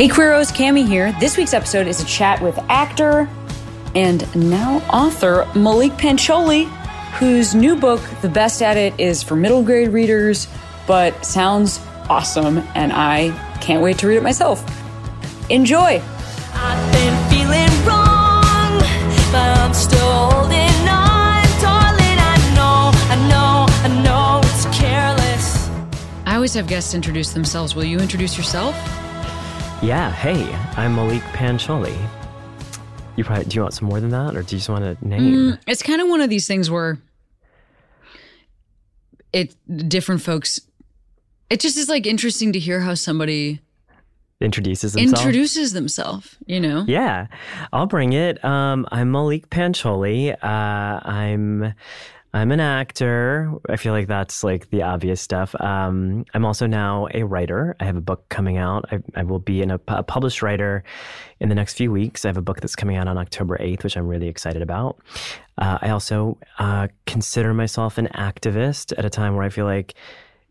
Hey Queeros, Cami here. This week's episode is a chat with actor and now author Maulik Pancholy, whose new book, The Best at It, is for middle grade readers, but sounds awesome, and I can't wait to read it myself. Enjoy! I've been feeling wrong, but I'm still holding on. Darling, I know, I know, I know it's careless. I always have guests introduce themselves. Will you introduce yourself? Yeah, hey, I'm Maulik Pancholy. You probably do you want some more than that, or do you just want a name? Mm, it's kind of one of these things where it different folks. It just is like interesting to hear how somebody introduces themselves. Introduces themselves, you know. Yeah, I'll bring it. Um, I'm Maulik Pancholy. Uh, I'm I'm an actor. I feel like that's like the obvious stuff. Um, I'm also now a writer. I have a book coming out. I, I will be a, a, published writer in the next few weeks. I have a book that's coming out on October 8th, which I'm really excited about. Uh, I also uh, consider myself an activist at a time where I feel like,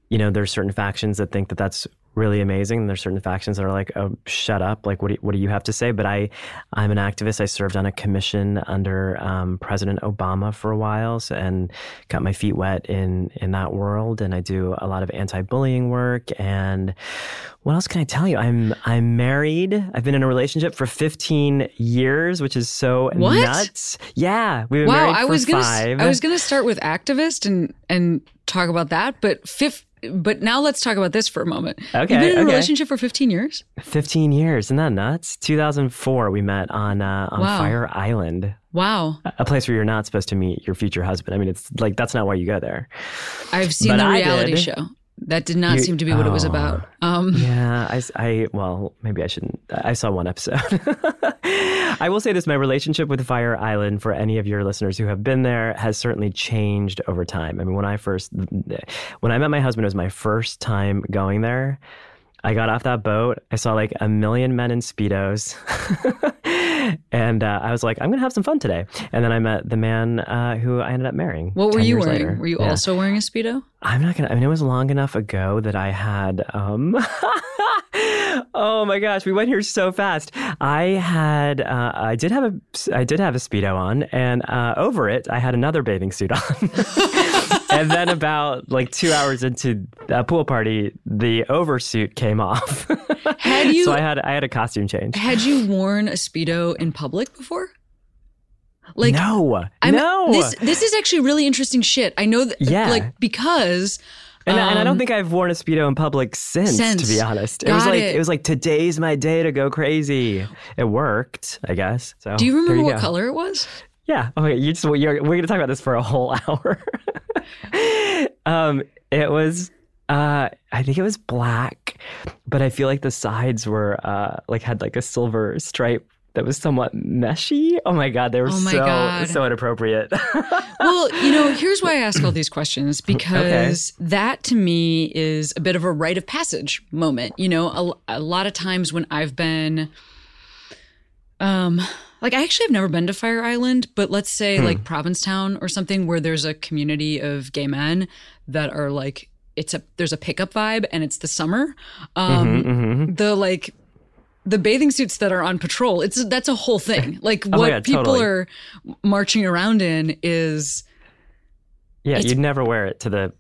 you know, there's certain factions that think that that's really amazing. There's certain factions that are like, "Oh, shut up! Like, what do you, what do you have to say?" But I, I'm an activist. I served on a commission under um, President Obama for a while, so, and got my feet wet in in that world. And I do a lot of anti-bullying work. And what else can I tell you? I'm I'm married. I've been in a relationship for 15 years, which is so what? nuts. Yeah, we've been wow, married I was gonna, five. I was gonna start with activist and and talk about that, but fifth but now let's talk about this for a moment. Okay. You've been in a okay. relationship for 15 years? 15 years. Isn't that nuts? 2004, we met on, uh, on wow. Fire Island. Wow. A place where you're not supposed to meet your future husband. I mean, it's like, that's not why you go there. I've seen but the reality show. That did not you, seem to be what oh, it was oh. about. Um, yeah, I, I, well, maybe I shouldn't. I saw one episode. I will say this my relationship with Fire Island, for any of your listeners who have been there, has certainly changed over time. I mean, when I first, when I met my husband, it was my first time going there. I got off that boat. I saw like a million men in Speedos. and uh, I was like, I'm going to have some fun today. And then I met the man uh, who I ended up marrying. What were you wearing? Later. Were you yeah. also wearing a Speedo? I'm not going to, I mean, it was long enough ago that I had, um, oh my gosh, we went here so fast. I had, uh, I did have a, I did have a Speedo on and uh, over it, I had another bathing suit on. and then about like two hours into a pool party, the oversuit came off. Had you? so I had I had a costume change. Had you worn a speedo in public before? Like no, I'm, no. This this is actually really interesting shit. I know that. Yeah. Like because. And, um, and, I don't um, think I've worn a speedo in public since, since. to be honest. Got it was like it. it. was like today's my day to go crazy. It worked, I guess. So do you remember you what go. color it was? Yeah. Okay. You just we're gonna talk about this for a whole hour. um, it was. Uh, I think it was black, but I feel like the sides were uh, like had like a silver stripe that was somewhat meshy. Oh my god, they were oh so god. so inappropriate. well, you know, here's why I ask all these questions because okay. that to me is a bit of a rite of passage moment. You know, a, a lot of times when I've been um like I actually have never been to Fire Island, but let's say hmm. like Provincetown or something where there's a community of gay men that are like it's a there's a pickup vibe and it's the summer. Um mm-hmm, mm-hmm. the like the bathing suits that are on patrol, it's that's a whole thing. Like oh what God, people totally. are marching around in is Yeah, you'd never wear it to the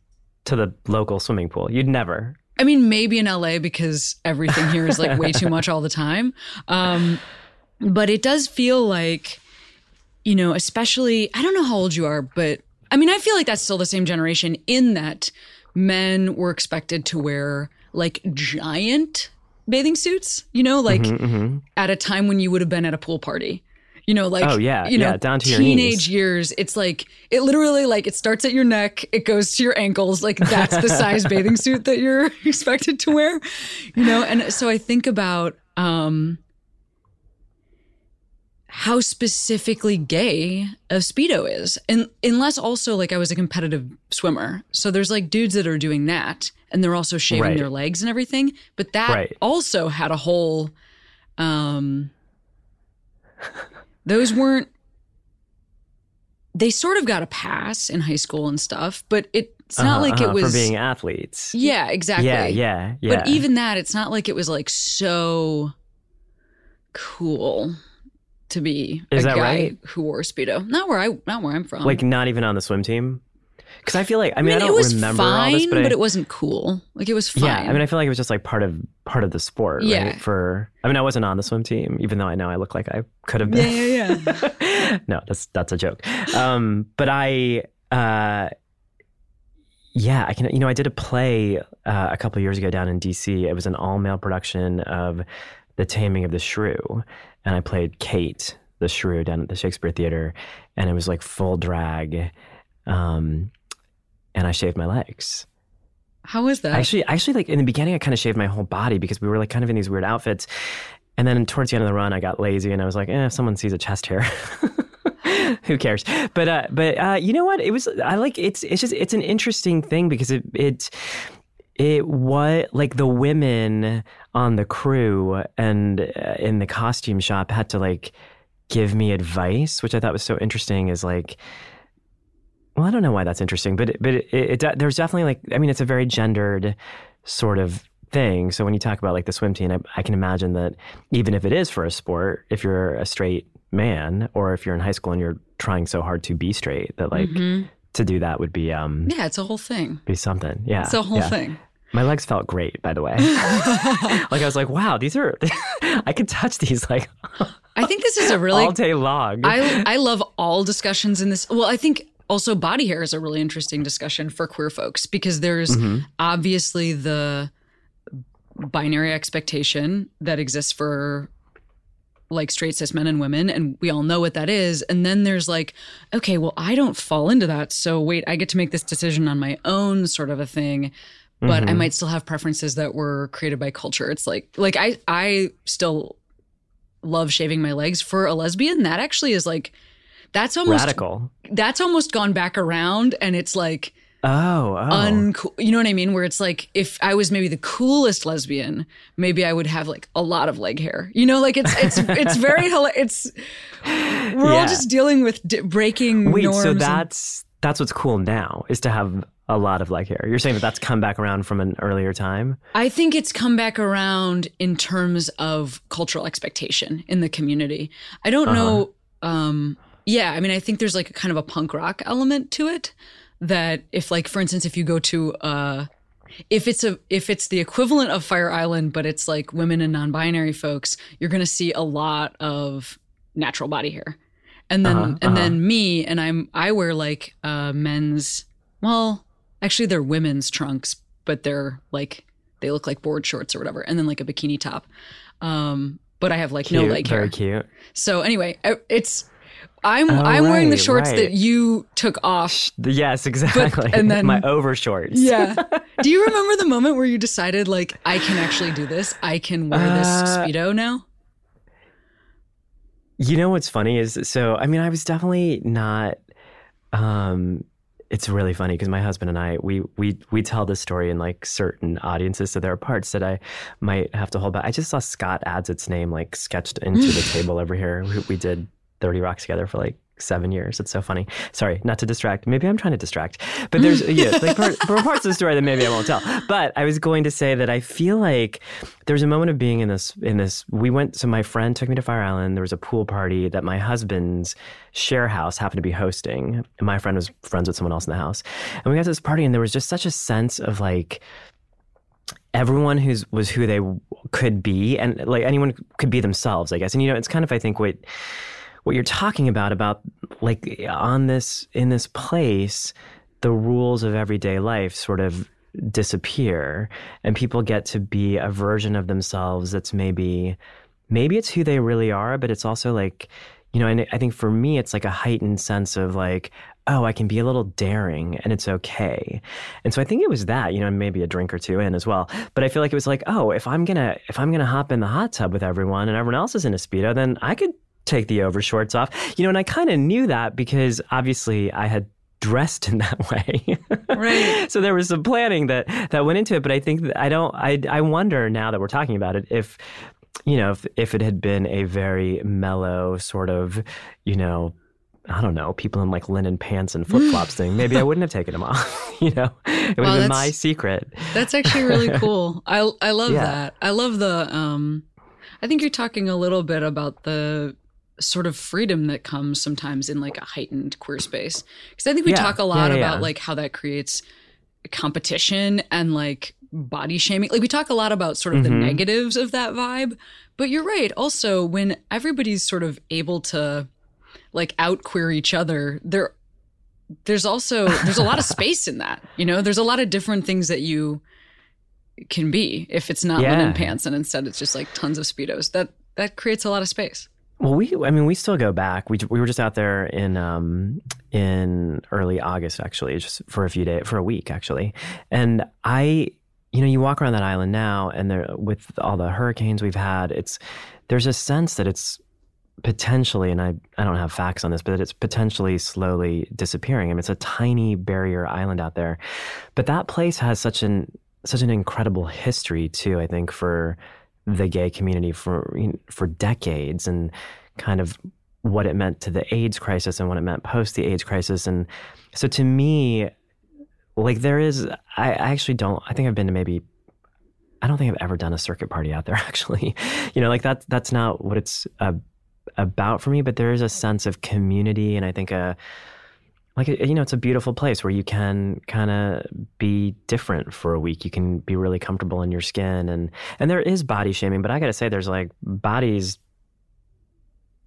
to the local swimming pool. You'd never. I mean, maybe in LA because everything here is like way too much all the time. Um, but it does feel like, you know, especially, I don't know how old you are, but I mean, I feel like that's still the same generation in that men were expected to wear like giant bathing suits, you know, like mm-hmm, mm-hmm. at a time when you would have been at a pool party. You know, like oh yeah, you know, yeah, down to teenage years. It's like it literally like it starts at your neck, it goes to your ankles. Like that's the size bathing suit that you're expected to wear. You know, and so I think about um how specifically gay a speedo is and unless also like i was a competitive swimmer so there's like dudes that are doing that and they're also shaving Right. their legs and everything but that Right. also had a whole um those weren't they sort of got a pass in high school and stuff but it's not Uh-huh, like uh-huh, it was for being athletes. yeah exactly Yeah, yeah, yeah. but even that, it's not like it was like so cool to be Is a that guy right? who wore speedo. Not where I, not where I'm from. like not even on the swim team. Because I feel like I mean I, it don't was remember fine, all this, but, I, it wasn't cool. Like it was fine. yeah, I mean I feel like it was just like part of part of the sport, Yeah. right? For I mean I wasn't on the swim team, even though I know I look like I could have been. yeah, yeah, yeah. no, that's that's a joke. Um, but I, uh, yeah, I can. You know, I did a play uh, a couple years ago down in D.C. It was an all male production of The Taming of the Shrew, and I played Kate, the shrew, down at the Shakespeare Theater, and it was like full drag, um, and I shaved my legs. How was that? Actually, actually, like in the beginning, I kind of shaved my whole body because we were like kind of in these weird outfits. And then towards the end of the run, I got lazy and I was like, eh, if someone sees a chest hair, who cares? But uh, but uh, you know what? It was I like it's it's just it's an interesting thing because it it it what like the women on the crew and uh, in the costume shop had to like give me advice, which I thought was so interesting. Is like well, I don't know why that's interesting, but it, but it, it, it there's definitely like I mean, it's a very gendered sort of thing. So when you talk about like the swim team, I, I can imagine that even if it is for a sport, if you're a straight man or if you're in high school and you're trying so hard to be straight, that like to do that would be um yeah, it's a whole thing. be something. Yeah, It's a whole yeah. thing. My legs felt great, by the way. like I was like, wow, these are I could touch these like I think this is a really all day long. I I love all discussions in this. Well, I think also body hair is a really interesting discussion for queer folks because there's Mm-hmm. obviously the binary expectation that exists for like straight cis men and women and we all know what that is and then there's like okay well i don't fall into that so wait i get to make this decision on my own sort of a thing but Mm-hmm. i might still have preferences that were created by culture it's like like i i still love shaving my legs for a lesbian that actually is like that's almost Radical. that's almost gone back around and it's like Oh, oh. uncool you know what i mean where it's like if i was maybe the coolest lesbian maybe i would have like a lot of leg hair you know like it's it's it's very it's we're all just dealing with di- breaking Wait, norms so and- that's that's what's cool now is to have a lot of leg hair. You're saying that that's come back around from an earlier time? I think it's come back around in terms of cultural expectation in the community. I don't know. Um, yeah, I mean, I think there's like a kind of a punk rock element to it. That if, like, for instance, if you go to, uh, if it's a if it's the equivalent of Fire Island, but it's like women and non-binary folks, you're going to see a lot of natural body hair, and then Uh-huh, and then me and I'm I wear like uh, men's well, actually they're women's trunks, but they're like they look like board shorts or whatever, and then like a bikini top. Um, but I have like no Cute, leg very hair. cute. So anyway, it's I'm Oh, I'm wearing the shorts right. that you took off. Yes, exactly. and then- my over shorts. Yeah. Do you remember the moment where you decided like I can actually do this? I can wear this Uh, speedo now? You know what's funny is so I mean I was definitely not um it's really funny because my husband and I we we we tell this story in like certain audiences so there are parts that I might have to hold back. I just saw Scott Adsit's name like sketched into the table over here. We, we did 30 Rock together for like seven years. It's so funny. Sorry, not to distract. Maybe I'm trying to distract. But there's yeah, like part, there parts of the story that maybe I won't tell. But I was going to say that I feel like there's a moment of being in this in this. We went. So my friend took me to Fire Island. There was a pool party that my husband's share house happened to be hosting, and my friend was friends with someone else in the house. And we got to this party, and there was just such a sense of like everyone who's was who they could be and like anyone could be themselves i guess and you know it's kind of i think what what you're talking about about like on this in this place the rules of everyday life sort of disappear and people get to be a version of themselves that's maybe maybe it's who they really are but it's also like you know and i think for me it's like a heightened sense of like oh i can be a little daring and it's okay. And so i think it was that you know maybe a drink or two in as well but i feel like it was like oh if i'm gonna if i'm gonna hop in the hot tub with everyone and everyone else is in a speedo then i could take the overshorts off. You know, and I kind of knew that because obviously I had dressed in that way. right. so there was some planning that that went into it, but I think that I don't I I wonder now that we're talking about it if you know, if if it had been a very mellow sort of, you know, I don't know, people in like linen pants and flip flops thing, maybe I wouldn't have taken them off. you know, it would have been my secret. That's actually really cool. I I love yeah. that. I love the. um I think you're talking a little bit about the sort of freedom that comes sometimes in like a heightened queer space because I think we yeah. talk a lot yeah, about like how that creates competition and like body shaming. Like we talk a lot about sort of mm-hmm. the negatives of that vibe, but you're right. Also, when everybody's sort of able to like out queer each other, there there's also there's a lot of space in that. You know, there's a lot of different things that you can be if it's not yeah. linen pants and instead it's just like tons of speedos. That that creates a lot of space. Well, we, I mean, we still go back. We, we were just out there in, um, in early August, actually, just for a few days, for a week, actually. And I, you know, you walk around that island now, and there, with all the hurricanes we've had, it's there's a sense that it's potentially, and I, I don't have facts on this, but it's potentially slowly disappearing. I mean, it's a tiny barrier island out there, but that place has such an such an incredible history too. I think for the gay community for for decades, and kind of what it meant to the AIDS crisis and what it meant post the AIDS crisis, and so to me, like there is I, I actually don't I think I've been to maybe I don't think I've ever done a circuit party out there actually. You know, like that that's not what it's uh, about for me, but there is a sense of community and I think a like you know it's a beautiful place where you can kind of be different for a week you can be really comfortable in your skin and and there is body shaming but i gotta say there's like bodies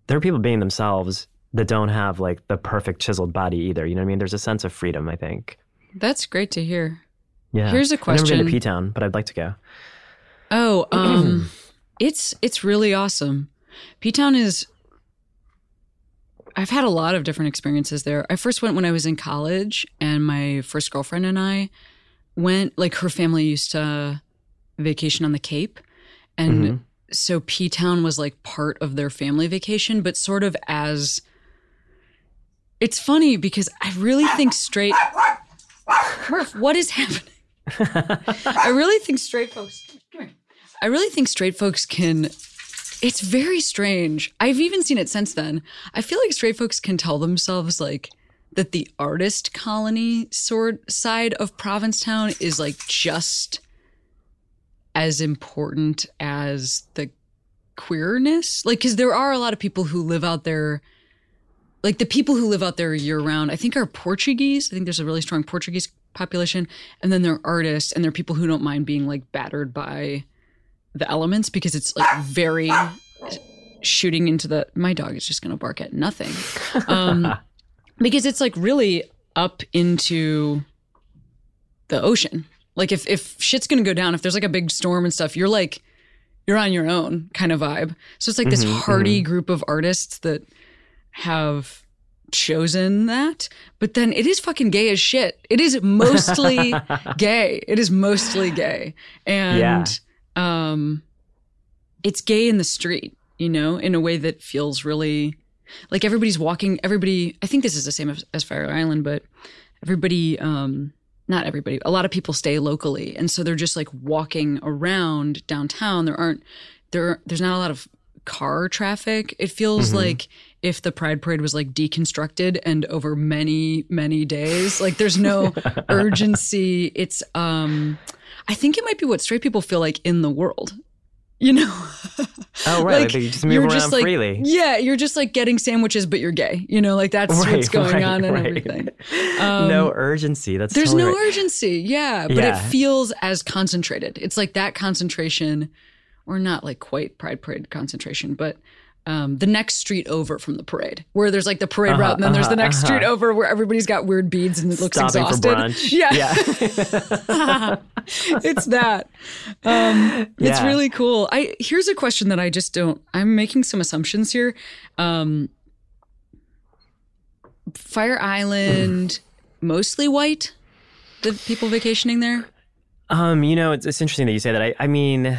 there are people being themselves that don't have like the perfect chiseled body either you know what i mean there's a sense of freedom i think that's great to hear. Yeah. Here's a question. I've never been to P Town, but I'd like to go. Oh, um, it's it's really awesome. P Town is. I've had a lot of different experiences there. I first went when I was in college, and my first girlfriend and I went. Like her family used to vacation on the Cape, and mm-hmm. so P Town was like part of their family vacation, but sort of as. It's funny because I really think straight. Murph, what is happening? I really think straight folks. I really think straight folks can. It's very strange. I've even seen it since then. I feel like straight folks can tell themselves like that the artist colony sort side of Provincetown is like just as important as the queerness. Like, because there are a lot of people who live out there like the people who live out there year round, I think are Portuguese. I think there's a really strong Portuguese population. And then they're artists and they're people who don't mind being like battered by the elements because it's like very shooting into the my dog is just gonna bark at nothing. Um because it's like really up into the ocean. Like if if shit's gonna go down, if there's like a big storm and stuff, you're like you're on your own kind of vibe. So it's like this mm-hmm, hardy mm-hmm. group of artists that have chosen that, but then it is fucking gay as shit. It is mostly gay. It is mostly gay. And yeah. Um it's gay in the street, you know, in a way that feels really like everybody's walking everybody I think this is the same as, as Fire Island, but everybody um not everybody, a lot of people stay locally. And so they're just like walking around downtown. There aren't there there's not a lot of car traffic. It feels mm-hmm. like if the Pride Parade was like deconstructed and over many, many days. Like there's no urgency. It's um I think it might be what straight people feel like in the world. You know? Oh right, like, like you just move around just like, freely. Yeah, you're just like getting sandwiches, but you're gay. You know, like that's right, what's going right, on and right. everything. Um, no urgency. That's there's totally no urgency. Yeah, but yeah. it feels as concentrated. It's like that concentration, or not like quite Pride Parade concentration, but um, the next street over from the parade, where there's like the parade uh-huh, route, and then uh-huh, there's the next uh-huh. street over where everybody's got weird beads and it looks Stopping exhausted. Yeah, yeah. it's that. Um, yeah. It's really cool. I here's a question that I just don't. I'm making some assumptions here. Um, Fire Island, mostly white. The people vacationing there. Um, you know, it's, it's interesting that you say that. I, I mean, uh,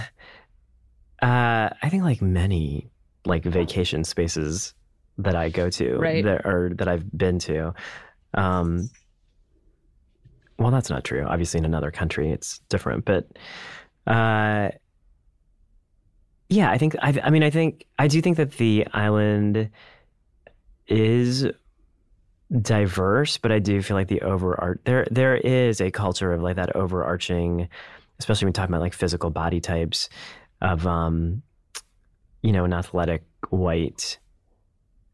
I think like many like vacation spaces that I go to right. that, or that I've been to. Um, well, that's not true. Obviously, in another country, it's different. But uh, yeah, I think. I, I mean, I think I do think that the island is diverse, but I do feel like the over there there is a culture of like that overarching, especially when talking about like physical body types of um, you know, an athletic white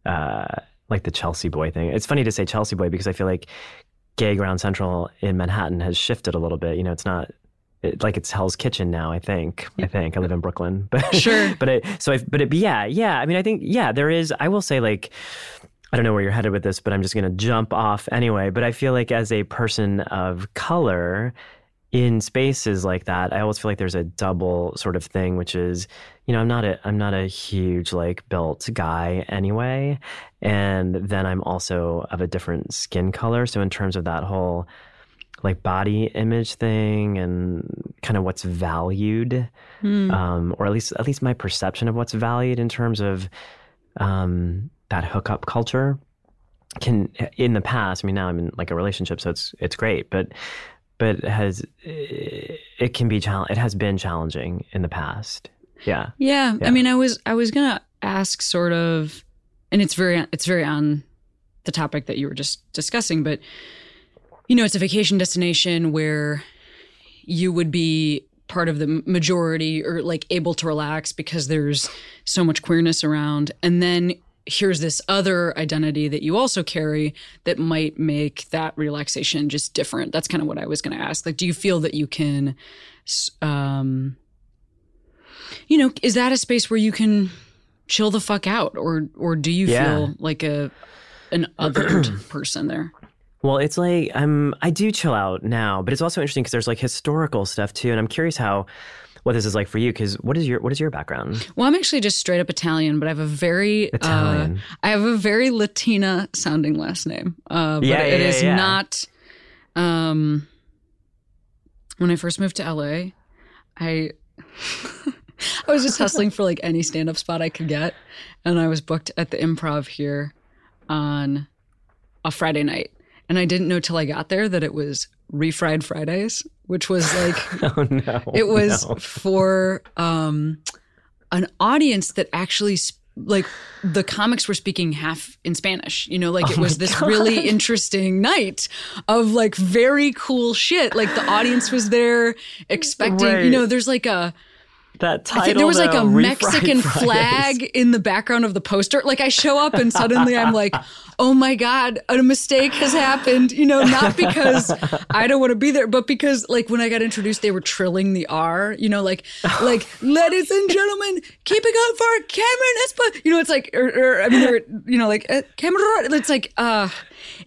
uh like the Chelsea boy thing. It's funny to say Chelsea boy because I feel like gay ground central in Manhattan has shifted a little bit. You know, it's not it, like it's Hell's Kitchen now. I think. I think I live in Brooklyn, but sure. but it, so I, but it, yeah, yeah. I mean, I think yeah, there is. I will say like. I don't know where you're headed with this, but I'm just going to jump off anyway. But I feel like as a person of color in spaces like that, I always feel like there's a double sort of thing, which is, you know, I'm not a I'm not a huge like built guy anyway, and then I'm also of a different skin color. So in terms of that whole like body image thing and kind of what's valued, mm. um, or at least at least my perception of what's valued in terms of um, that hookup culture can in the past. I mean, now I'm in like a relationship, so it's it's great, but but it has it can be challenge. It has been challenging in the past. Yeah. yeah. yeah. I mean, I was I was gonna ask sort of, and it's very it's very on the topic that you were just discussing, but you know, it's a vacation destination where you would be part of the majority or like able to relax because there's so much queerness around, and then here's this other identity that you also carry that might make that relaxation just different. That's kind of what I was going to ask. Like, do you feel that you can, um, you know, is that a space where you can chill the fuck out, or or do you yeah. feel like a an othered person there? Well, it's like I'm I do chill out now, but it's also interesting because there's like historical stuff too, and I'm curious how what this is like for you because what is your what is your background? Well, I'm actually just straight up Italian, but I have a very uh, Italian. Uh, I have a very Latina sounding last name. Uh, but yeah, it yeah, is yeah. not. Um, when I first moved to LA, I I was just hustling for like any stand up spot I could get, and I was booked at the Improv here on a Friday night, and I didn't know till I got there that it was refried Fridays, which was like oh no, it was no. for um, an audience that actually like the comics were speaking half in Spanish. You know, like oh it was this God. really interesting night of like very cool shit. Like the audience was there expecting. Right. You know, there's like a that title. there was though, like a Mexican flag in the background of the poster. Like I show up and suddenly I'm like, oh my God, a mistake has happened. You know, not because I don't want to be there, but because like when I got introduced, they were trilling the R, you know, like, like, ladies and gentlemen, keep it going for Cameron Espa. You know, it's like, or, or I mean, they're, you know, like, uh, Cameron, it's like, uh,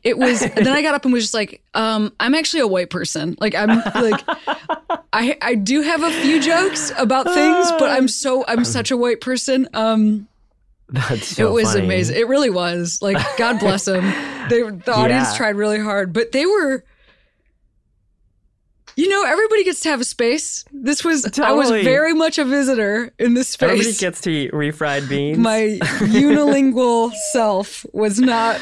it was, then I got up and was just like, um, I'm actually a white person. Like, I'm like, I, I do have a few jokes about things, but I'm so, I'm such a white person. Um, that's so It was funny. amazing. It really was. Like, God bless them. They, the audience Yeah. tried really hard, but they were. You know, everybody gets to have a space. This was I was very much a visitor in this space. Everybody space. gets to eat refried beans. My unilingual self was not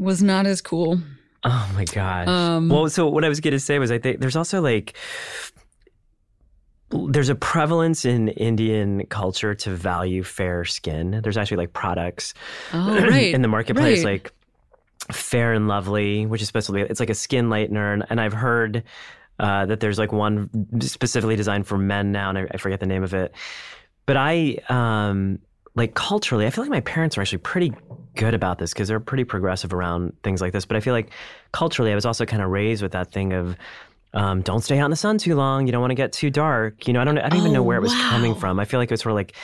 was not as cool. Oh my gosh. Um, well, so what I was going to say was I think there's also like there's a prevalence in Indian culture to value fair skin. There's actually like products Oh, right. in the marketplace right. like fair and lovely, which is supposed to be it's like a skin lightener and, and I've heard uh, that there's like one specifically designed for men now and I, I forget the name of it. But I um like culturally, I feel like my parents are actually pretty good about this because they're pretty progressive around things like this. But I feel like culturally, I was also kind of raised with that thing of um, don't stay out in the sun too long. You don't want to get too dark. You know, I don't, I don't even know Oh, where it was coming from. I feel like it was sort of like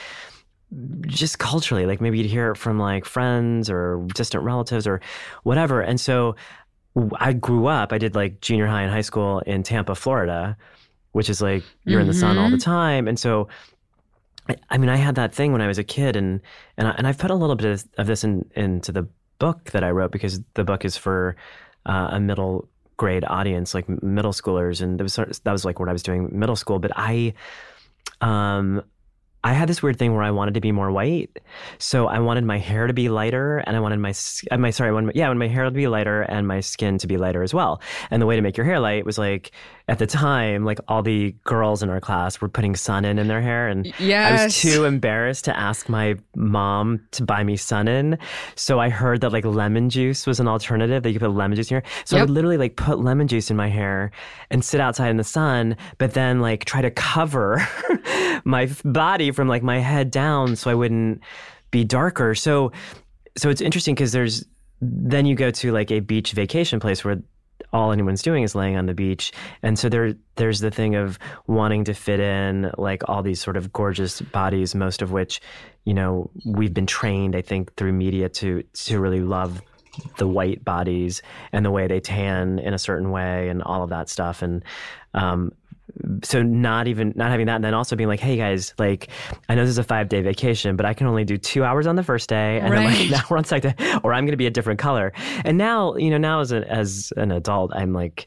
just culturally, like maybe you'd hear it from like friends or distant relatives or whatever. And so I grew up, I did like junior high and high school in Tampa, Florida, which is like you're in the sun all the time. And so I- mean, I had that thing when I was a kid, and and I, and I've put a little bit of, this in into the book that I wrote because the book is for uh, a middle grade audience, like middle schoolers, and that was sort of- that was like what I was doing middle school. But I, um, I had this weird thing where I wanted to be more white. So I wanted my hair to be lighter and I wanted my, uh, my sorry, I wanted, yeah, I wanted my hair to be lighter and my skin to be lighter as well. And the way to make your hair light was like, at the time, like all the girls in our class were putting Sun-In in their hair. And yes. I was too embarrassed to ask my mom to buy me Sun-In. So I heard that like lemon juice was an alternative that you could put lemon juice in your hair. So yep. I would literally like put lemon juice in my hair and sit outside in the sun, but then like try to cover my body from like my head down so I wouldn't be darker. So so it's interesting because there's then you go to like a beach vacation place where all anyone's doing is laying on the beach. And so there there's the thing of wanting to fit in like all these sort of gorgeous bodies most of which you know we've been trained i think through media to to really love the white bodies and the way they tan in a certain way and all of that stuff. And um, so not even not having that and then also being like hey guys like i know this is a five day vacation but i can only do two hours on the first day and right. then like now we're on second or i'm going to be a different color. And now you know now as, a, as an adult i'm like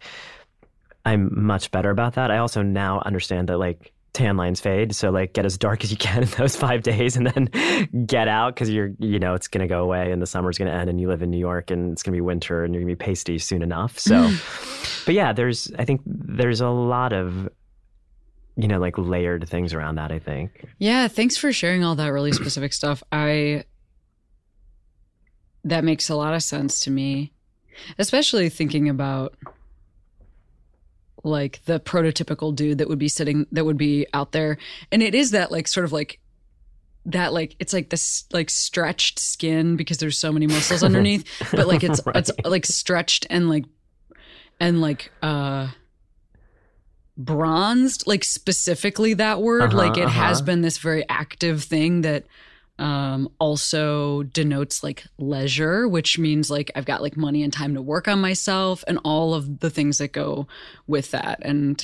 i'm much better about that. I also now understand that like tan lines fade so like get as dark as you can in those five days and then get out because you're you know it's going to go away and the summer's going to end and you live in new york and it's going to be winter and you're going to be pasty soon enough. So but yeah there's i think there's a lot of you know like layered things around that i think. Yeah thanks for sharing all that really specific stuff. I that makes a lot of sense to me especially thinking about like the prototypical dude that would be sitting that would be out there. And it is that like sort of like that like it's like this like stretched skin because there's so many muscles underneath but like it's right. it's like stretched and like and like uh bronzed like specifically that word uh-huh, like it uh-huh. has been this very active thing that um, also denotes like leisure, which means like I've got like money and time to work on myself and all of the things that go with that and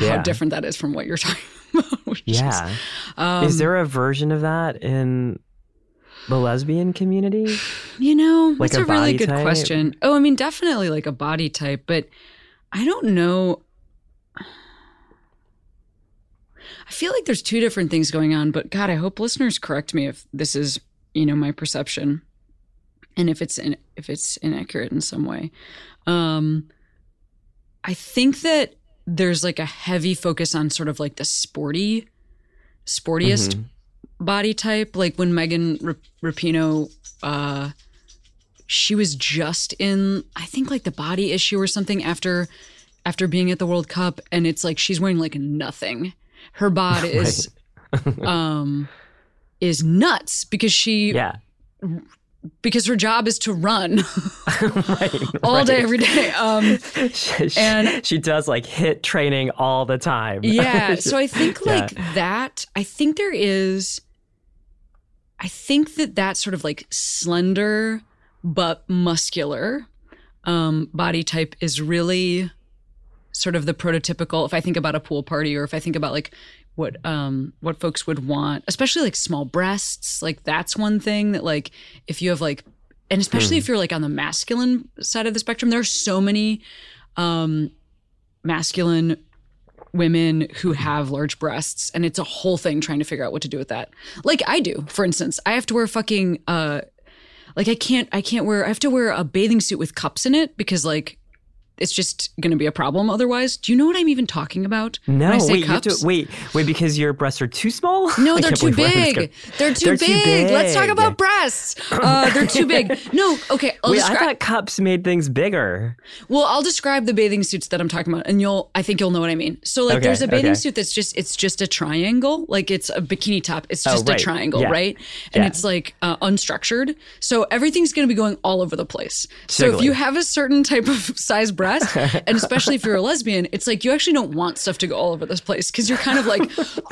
yeah. how different that is from what you're talking about. yeah. Is, um, is there a version of that in the lesbian community? You know, like that's a, a really good type? question. Oh, I mean, definitely like a body type, but I don't know. I feel like there's two different things going on, but God, I hope listeners correct me if this is, you know, my perception and if it's in, if it's inaccurate in some way. Um I think that there's like a heavy focus on sort of like the sporty sportiest mm-hmm. body type like when Megan Rapinoe uh she was just in I think like the body issue or something after after being at the World Cup and it's like she's wearing like nothing her bod is um is nuts because she yeah because her job is to run right, all right. day every day um she, and she does like HIIT training all the time yeah so i think like yeah. that i think there is i think that that sort of like slender but muscular um body type is really sort of the prototypical if i think about a pool party or if i think about like what um what folks would want especially like small breasts like that's one thing that like if you have like and especially hmm. if you're like on the masculine side of the spectrum there are so many um masculine women who have large breasts and it's a whole thing trying to figure out what to do with that like i do for instance i have to wear fucking uh like i can't i can't wear i have to wear a bathing suit with cups in it because like it's just going to be a problem otherwise. Do you know what I'm even talking about? No, wait, to, wait, wait, because your breasts are too small? No, they're too big. They're, too, they're big. too, big. Let's talk about breasts. Uh, they're too big. No, okay. I'll wait, descri- I thought cups made things bigger. Well, I'll describe the bathing suits that I'm talking about, and you'll, I think you'll know what I mean. So, like, okay, there's a bathing okay. suit that's just, it's just a triangle, like it's a bikini top. It's oh, just oh, right. a triangle, yeah. right? And yeah. it's like uh, unstructured. So everything's going to be going all over the place. So if you have a certain type of size breast and especially if you're a lesbian, it's like you actually don't want stuff to go all over this place because you're kind of like,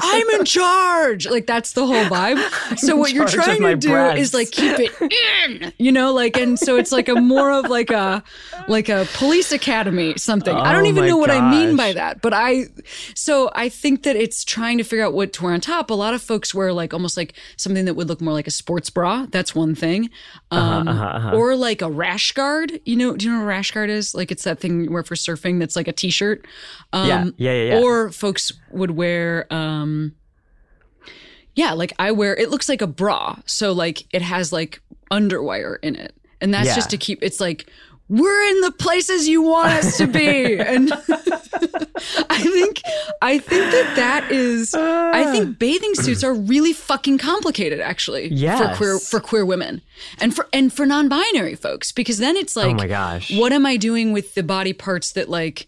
I'm in charge. Like that's the whole vibe. So what you're trying to do breasts. is like keep it in, you know, like and so it's like a more of like a like a police academy something. Oh, I don't oh even know what gosh. I mean by that, but I so I think that it's trying to figure out what to wear on top. A lot of folks wear like almost like something that would look more like a sports bra. That's one thing. Uh-huh, um, uh-huh, uh-huh, uh-huh. or like a rash guard. You know, do you know what a rash guard is? Like it's that thing you wear for surfing that's like a t-shirt. Um, yeah, yeah, yeah, yeah. Or folks would wear um, yeah, like I wear it looks like a bra. So like it has like underwire in it. And that's Yeah. just to keep it's like we're in the places you want us to be. and I think I think that that is I think bathing suits are really fucking complicated actually Yeah. for queer for queer women and for and for non-binary folks because then it's like oh my gosh. what am I doing with the body parts that like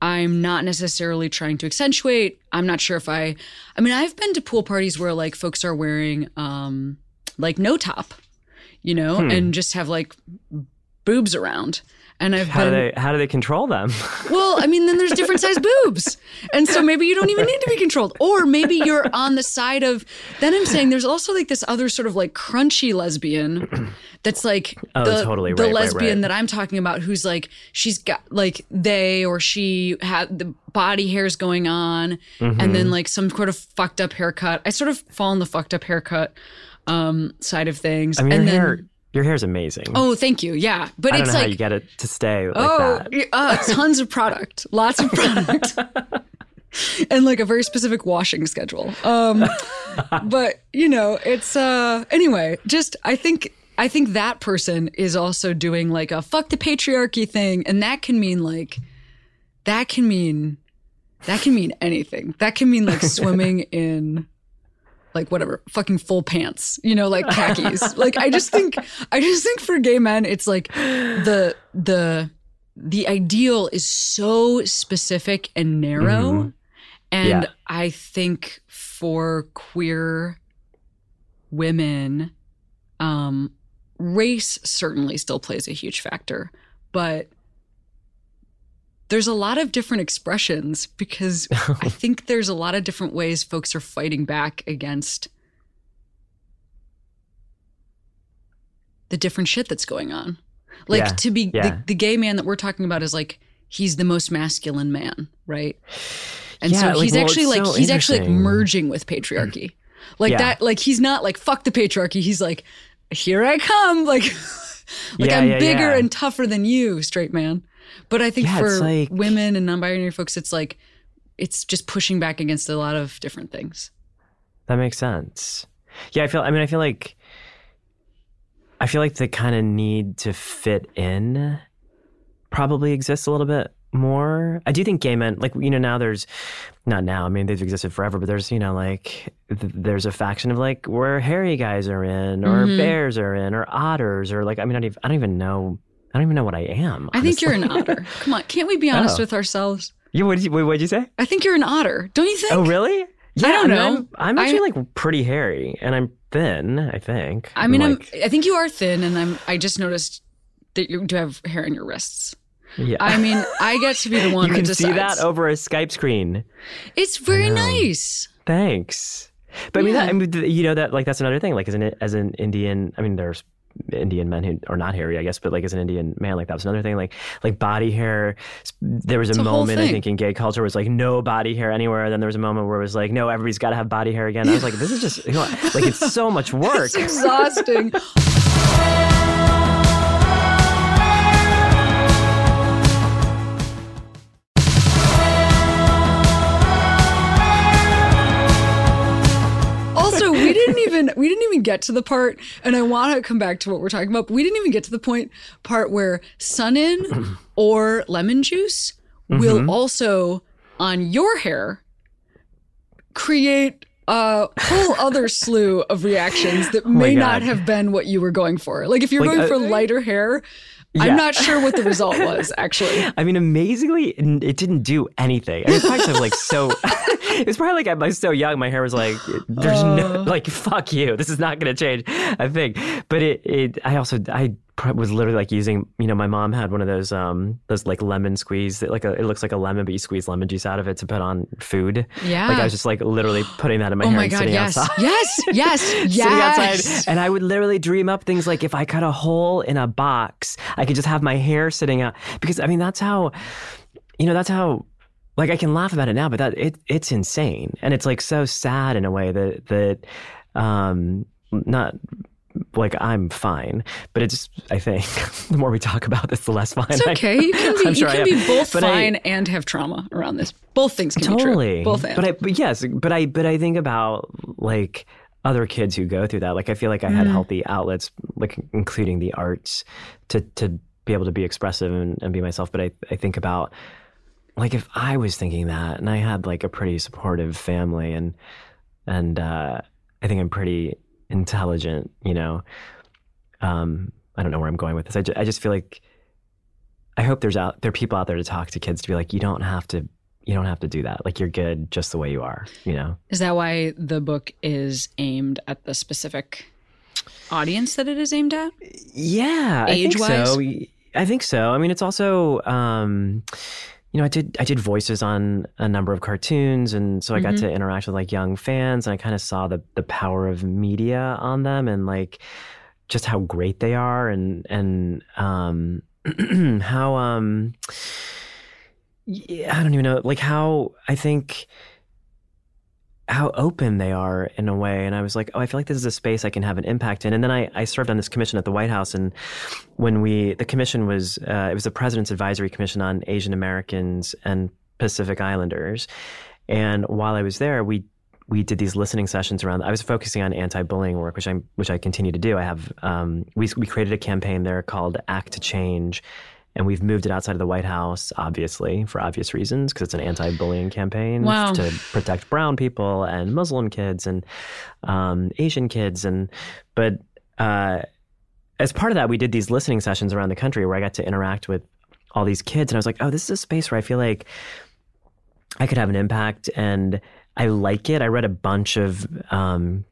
I'm not necessarily trying to accentuate? I'm not sure if I I mean I've been to pool parties where like folks are wearing um like no top, you know, Hmm. and just have like boobs around. And I've How do been they how do they control them? well, I mean, then there's different size boobs. And so maybe you don't even need to be controlled. Or maybe you're on the side of, then I'm saying there's also like this other sort of like crunchy lesbian that's like Oh, the, totally. the Right, right, lesbian right. that I'm talking about who's like, she's got like they or she had the body hairs going on and Mm-hmm. then like some sort of fucked up haircut. I sort of fall in the fucked up haircut um, side of things. I mean, and then, hair your hair's amazing. oh, thank you. Yeah. But I don't it's know like, how you get it to stay like oh, uh, tons of product, lots of product, and like a very specific washing schedule. Um, but you know, it's uh, anyway. Just I think I think that person is also doing like a fuck the patriarchy thing, and that can mean like that can mean that can mean anything. That can mean like swimming in like whatever fucking full pants you know like khakis like i just think i just think for gay men it's like the the the ideal is so specific and narrow Mhm. and Yeah. i think for queer women um race certainly still plays a huge factor but there's a lot of different expressions because I think there's a lot of different ways folks are fighting back against the different shit that's going on. Like Yeah, to be yeah. the, the gay man that we're talking about is like he's the most masculine man, right? And Yeah, so he's well, actually it's like so he's actually like merging with patriarchy. Like that like he's not like fuck the patriarchy. He's like here I come like like I'm bigger and tougher than you, straight man. But I think Yeah, for like- women and non-binary folks, it's like it's just pushing back against a lot of different things. That makes sense. Yeah, I feel. I mean, I feel like. I feel like the kind of need to fit in probably exists a little bit more. I do think gay men, like you know, now there's not now. I mean, they've existed forever, but there's you know, like th- there's a faction of like where hairy guys are in, or Mhm. bears are in, or otters, or like I mean, I don't even, I don't even know. I don't even know what I am. I think you're an otter. Come on, can't we be oh. honest Oh. with ourselves? You what did you, what did you say? I think you're an otter. Don't you oh, think? Oh, really? Yeah, I don't know. I'm, I'm I- actually like pretty hairy, and I'm thin. I think. I mean, like, I'm. I think you are thin, and I'm. I just noticed that you do have hair on your wrists. yeah. I mean, I get to be the one you can see that over a Skype screen. it's very nice. Thanks. But I mean, that, I mean, you know that like that's another thing. Like as an as an Indian, I mean, there's Indian men who are not hairy, I guess, but like as an Indian man, like that was another thing. Like like body hair. There was a a moment I think in gay culture was like no body hair anywhere. And then there was a moment where it was like no, everybody's got to have body hair again. I was like, this is just you know, like it's so much work. It's exhausting. even we didn't even get to the part, and I want to come back to what we're talking about. But we didn't even get to the point part where sun-in or lemon juice Mm-hmm. will also on your hair create a whole other slew of reactions that may Oh not have been what you were going for. Like if you're Like, going uh, for lighter hair, Yeah. I'm not sure what the result was actually. I mean, amazingly, it it didn't do anything. I mean, it's probably like so. it's probably like I was so young. My hair was like, there's no uh. like, fuck you. This is not going to change. I think, but it, it. I also I was literally like using. You know, my mom had one of those um those like lemon squeeze. That, like a, it looks like a lemon, but you squeeze lemon juice out of it to put on food. Yeah. Like I was just like literally putting that in my oh hair my and god, sitting yes. outside. Yes, yes, yes sitting yes. outside and I would literally dream up things like if I cut a hole in a box, I could just have my hair sitting out because I mean that's how you know that's how like I can laugh about it now, but that it it's insane and it's like so sad in a way that that um not like I'm fine, but it's I think the more we talk about this, the less fine. It's I- okay. You can be you sure can be both But I- fine and have trauma around this. Both things can totally be true. Both and. but I, but yes but i but i think about like other kids who go through that. Like I feel like I had mm. healthy outlets, like including the arts, to to be able to be expressive and, and be myself. But I I think about like if I was thinking that and I had like a pretty supportive family and and uh, I think I'm pretty intelligent, you know. Um, I don't know where I'm going with this. I just, I just feel like I hope there's out there are people out there to talk to kids to be like you don't have to you don't have to do that. Like you're good just the way you are, you know. Is that why the book is aimed at the specific audience that it is aimed at? Yeah, age wise. So. I think so. I mean, it's also um, you know, I did I did voices on a number of cartoons, and so I got mm-hmm. to interact with like young fans, and I kind of saw the the power of media on them, and like just how great they are, and and um, how um, yeah, I don't even know, like how I think how open they are in a way. And I was like, oh, I feel like this is a space I can have an impact in. And then I, I served on this commission at the White House. And when we, the commission was, uh, it was the President's Advisory Commission on Asian Americans and Pacific Islanders. And while I was there, we, we did these listening sessions around. I was focusing on anti-bullying work, which I which I continue to do. I have um, we we created a campaign there called Act to Change, and we've moved it outside of the White House, obviously, for obvious reasons, because it's an anti bullying campaign wow. to protect brown people and Muslim kids and um, Asian kids. And, but uh, as part of that, we did these listening sessions around the country where I got to interact with all these kids. And I was like, oh, this is a space where I feel like I could have an impact and I like it. I read a bunch of um,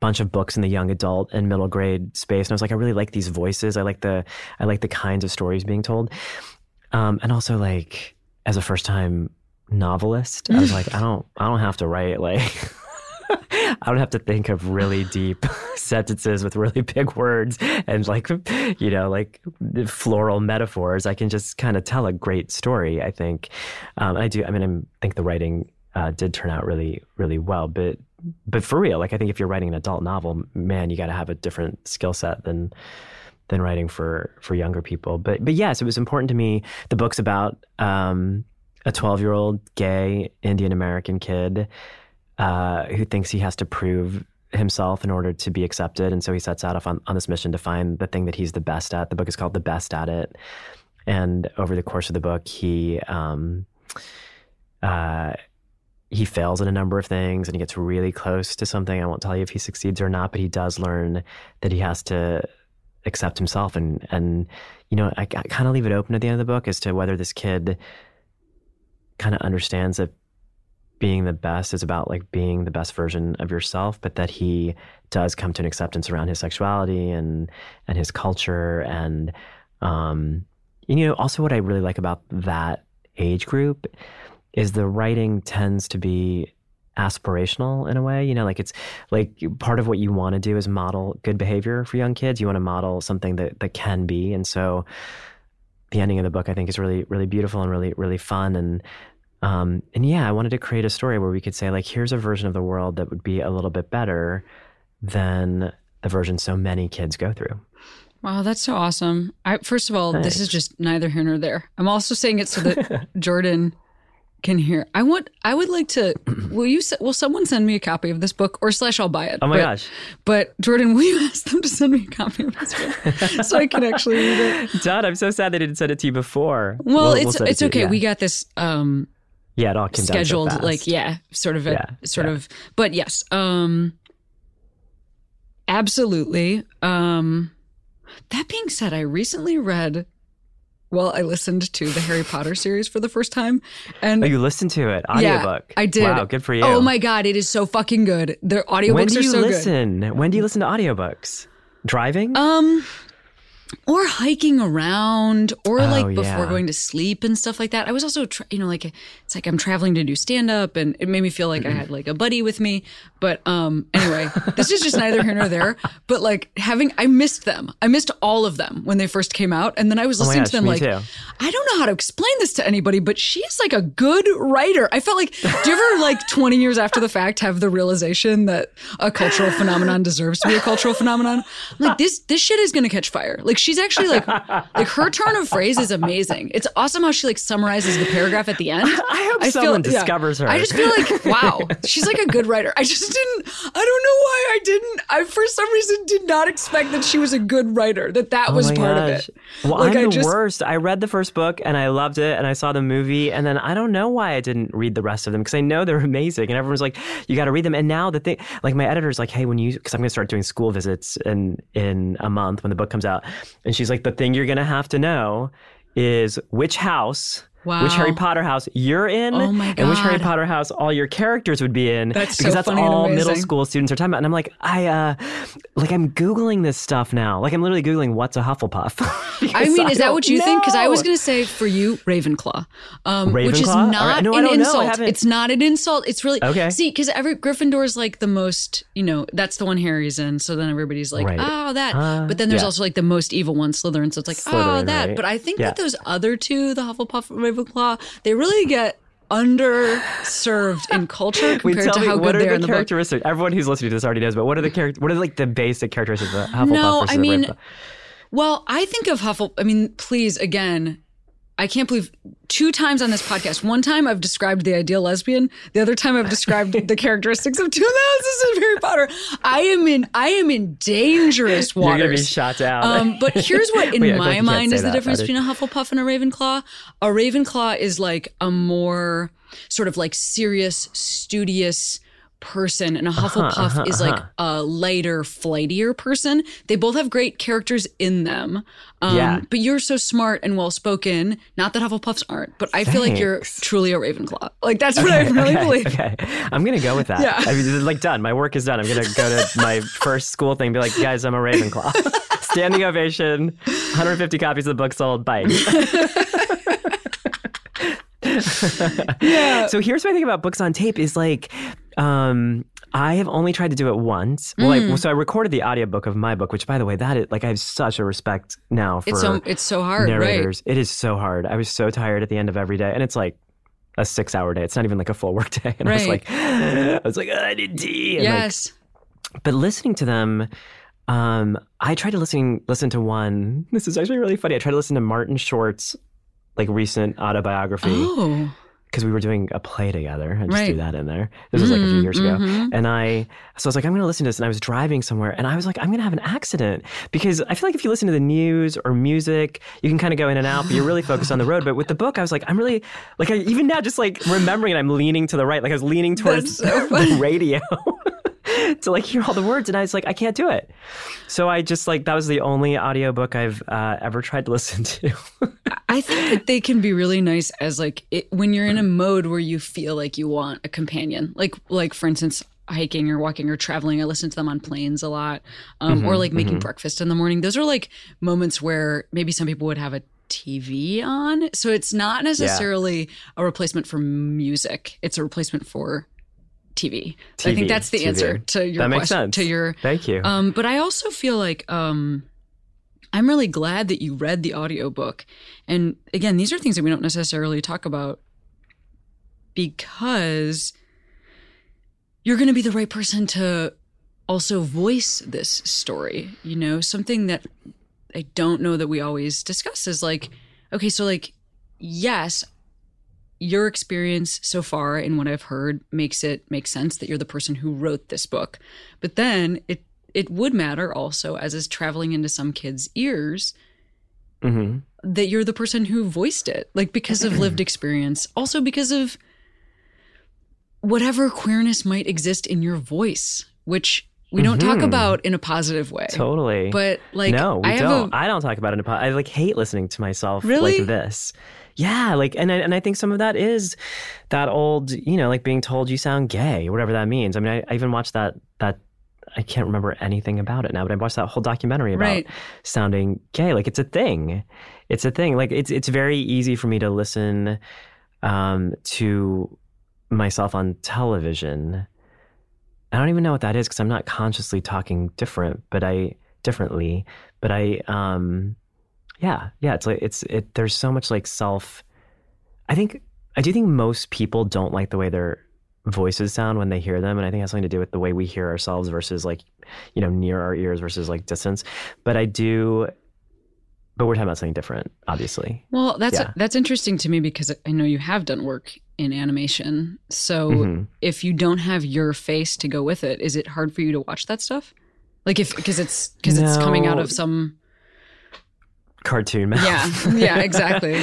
bunch of books in the young adult and middle grade space, and I was like, I really like these voices. I like the I like the kinds of stories being told, um, and also like as a first time novelist, I was like, I don't I don't have to write like. I don't have to think of really deep sentences with really big words and like you know like floral metaphors. I can just kind of tell a great story. I think um, I do. I mean, I think the writing uh, did turn out really really well, but but for real, like I think if you're writing an adult novel, man, you got to have a different skill set than than writing for for younger people. But but yes, it was important to me. The book's about um, a 12 year old gay Indian American kid uh, who thinks he has to prove himself in order to be accepted, and so he sets out on, on this mission to find the thing that he's the best at. The book is called The Best at It, and over the course of the book, he um, uh, he fails in a number of things and he gets really close to something. I won't tell you if he succeeds or not, but he does learn that he has to accept himself and and you know I, I kind of leave it open at the end of the book as to whether this kid kind of understands that being the best is about like being the best version of yourself, but that he does come to an acceptance around his sexuality and and his culture and um you know also what I really like about that age group is the writing tends to be aspirational in a way you know like it's like part of what you want to do is model good behavior for young kids you want to model something that that can be and so the ending of the book i think is really really beautiful and really really fun and um and yeah i wanted to create a story where we could say like here's a version of the world that would be a little bit better than the version so many kids go through Wow, that's so awesome. I, first of all, Thanks. this is just neither here nor there. I'm also saying it so that Jordan can hear. I want. I would like to. Will you? Will someone send me a copy of this book, or slash I'll buy it. Oh my but, gosh! But Jordan, will you ask them to send me a copy of this book so I can actually read it? Dad, I'm so sad they didn't send it to you before. Well, we'll it's we'll it's it okay. Yeah. We got this. um Yeah, it all came scheduled. So like yeah, sort of a yeah, sort yeah. of. But yes, um absolutely. Um That being said, I recently read well, I listened to the Harry Potter series for the first time. And oh, you listened to it, audiobook. Yeah, I did. Wow, good for you. Oh my god, it is so fucking good. The audiobooks when do you are so listen? good. When do you listen to audiobooks? Driving? Um or hiking around or oh, like before yeah. going to sleep and stuff like that. I was also, tra- you know, like it's like I'm traveling to do stand up and it made me feel like I had like a buddy with me. But um anyway, this is just neither here nor there. But like having, I missed them. I missed all of them when they first came out. And then I was oh listening oh gosh, to them like, too. I don't know how to explain this to anybody, but she's like a good writer. I felt like, do you ever like 20 years after the fact have the realization that a cultural phenomenon deserves to be a cultural phenomenon? Like this, this shit is going to catch fire. Like Like she's actually like like her turn of phrase is amazing. It's awesome how she like summarizes the paragraph at the end. I hope I someone feel, discovers yeah. her. I just feel like wow, she's like a good writer. I just didn't. I don't know why I didn't. I for some reason did not expect that she was a good writer. That that oh was part gosh. of it. Well, like, I'm I the just, worst. I read the first book and I loved it, and I saw the movie, and then I don't know why I didn't read the rest of them because I know they're amazing, and everyone's like, you got to read them. And now the thing, like my editor's like, hey, when you, because I'm gonna start doing school visits in in a month when the book comes out, and she's like, the thing you're gonna have to know is which house Wow. Which Harry Potter house you're in, oh my God. and which Harry Potter house all your characters would be in, that's because so that's all middle school students are talking about. And I'm like, I, uh, like, I'm googling this stuff now. Like, I'm literally googling what's a Hufflepuff. I mean, I is that what you know. think? Because I was going to say for you, Ravenclaw, um, Ravenclaw? which is not no, an insult. It's not an insult. It's really okay. See, because every Gryffindor is like the most, you know, that's the one Harry's in. So then everybody's like, right. oh, that. Uh, but then there's yeah. also like the most evil one, Slytherin. So it's like, Slytherin, oh, that. Right. But I think yeah. that those other two, the Hufflepuff, Ravenclaw they really get underserved in culture compared to how good they are, in the characteristics. Book. Everyone who's listening to this already knows, but what are the character? What are like the basic characteristics of Hufflepuff? No, I mean, well, I think of Hufflepuff. I mean, please, again, I can't believe two times on this podcast. One time I've described the ideal lesbian. The other time I've described the characteristics of two houses in Harry Potter. I am in I am in dangerous waters. You're gonna be shot down. Um, but here's what in Wait, my mind is the difference between a Hufflepuff and a Ravenclaw. A Ravenclaw is like a more sort of like serious, studious person and a uh-huh, Hufflepuff uh-huh, uh-huh, is like uh-huh. a lighter, flightier person. They both have great characters in them. Um, yeah. But you're so smart and well spoken. Not that Hufflepuffs aren't, but I Thanks. feel like you're truly a Ravenclaw. Like that's what I really okay, believe. Okay. I'm going to go with that. Yeah. I mean, like done. My work is done. I'm going to go to my first school thing and be like, guys, I'm a Ravenclaw. Standing ovation, 150 copies of the book sold. Bye. yeah. So here's what I think about books on tape is like um, I have only tried to do it once. Well, mm. I, so I recorded the audiobook of my book, which by the way, that is like I have such a respect now for it's so it's so hard, narrators. Right? It is so hard. I was so tired at the end of every day, and it's like a six hour day. It's not even like a full work day. And right. I was like, I was like, I did tea. yes. Like, but listening to them, um, I tried to listen listen to one. This is actually really funny. I tried to listen to Martin Short's like recent autobiography. Oh because we were doing a play together. I just right. threw that in there. This was like a few years ago. Mm-hmm. And I, so I was like, I'm going to listen to this. And I was driving somewhere and I was like, I'm going to have an accident because I feel like if you listen to the news or music, you can kind of go in and out, but you're really focused on the road. But with the book, I was like, I'm really, like, I, even now, just like remembering it, I'm leaning to the right. Like I was leaning towards so the radio. to like hear all the words and I was like I can't do it. So I just like that was the only audiobook I've uh, ever tried to listen to. I think that they can be really nice as like it, when you're in a mode where you feel like you want a companion. Like like for instance hiking or walking or traveling. I listen to them on planes a lot, um, mm-hmm, or like making mm-hmm. breakfast in the morning. Those are like moments where maybe some people would have a TV on. So it's not necessarily yeah. a replacement for music. It's a replacement for TV. TV I think that's the TV. answer to your that makes question. Sense. To your thank you. Um, but I also feel like um, I'm really glad that you read the audiobook. And again, these are things that we don't necessarily talk about because you're going to be the right person to also voice this story. You know, something that I don't know that we always discuss is like, okay, so like, yes, your experience so far in what I've heard makes it make sense that you're the person who wrote this book. But then it it would matter also as is traveling into some kids' ears mm-hmm. that you're the person who voiced it, like because of lived experience, also because of whatever queerness might exist in your voice, which we don't mm-hmm. talk about in a positive way. Totally. But like, no, we I don't. A, I don't talk about it in a. I like hate listening to myself really? like this. Yeah, like and I, and I think some of that is that old, you know, like being told you sound gay, whatever that means. I mean, I, I even watched that that I can't remember anything about it now, but I watched that whole documentary about right. sounding gay. Like it's a thing. It's a thing. Like it's it's very easy for me to listen um, to myself on television. I don't even know what that is because I'm not consciously talking different, but I differently. But I um yeah, yeah, it's like it's it. There's so much like self. I think I do think most people don't like the way their voices sound when they hear them, and I think it has something to do with the way we hear ourselves versus like you know near our ears versus like distance. But I do but we're talking about something different, obviously. Well, that's yeah. that's interesting to me because I know you have done work in animation. So mm-hmm. if you don't have your face to go with it, is it hard for you to watch that stuff? Like if because it's because no. it's coming out of some cartoon mouth. Yeah, yeah, exactly.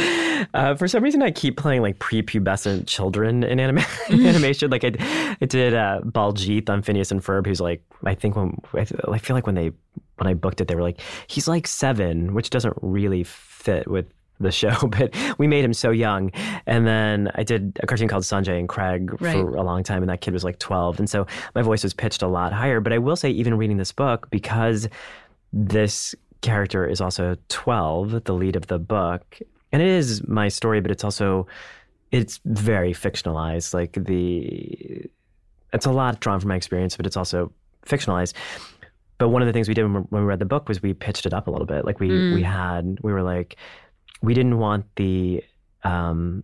uh, for some reason, I keep playing like prepubescent children in anima- mm. animation. Like I, I did uh, Baljeet on Phineas and Ferb, who's like I think when I feel like when they when I booked it, they were like he's like seven, which doesn't really fit with the show, but we made him so young. And then I did a cartoon called Sanjay and Craig right. for a long time, and that kid was like 12. And so my voice was pitched a lot higher. But I will say, even reading this book, because this character is also 12, the lead of the book. And it is my story, but it's also it's very fictionalized. Like the it's a lot drawn from my experience, but it's also fictionalized. But one of the things we did when we read the book was we pitched it up a little bit. Like we mm. we had we were like we didn't want the um,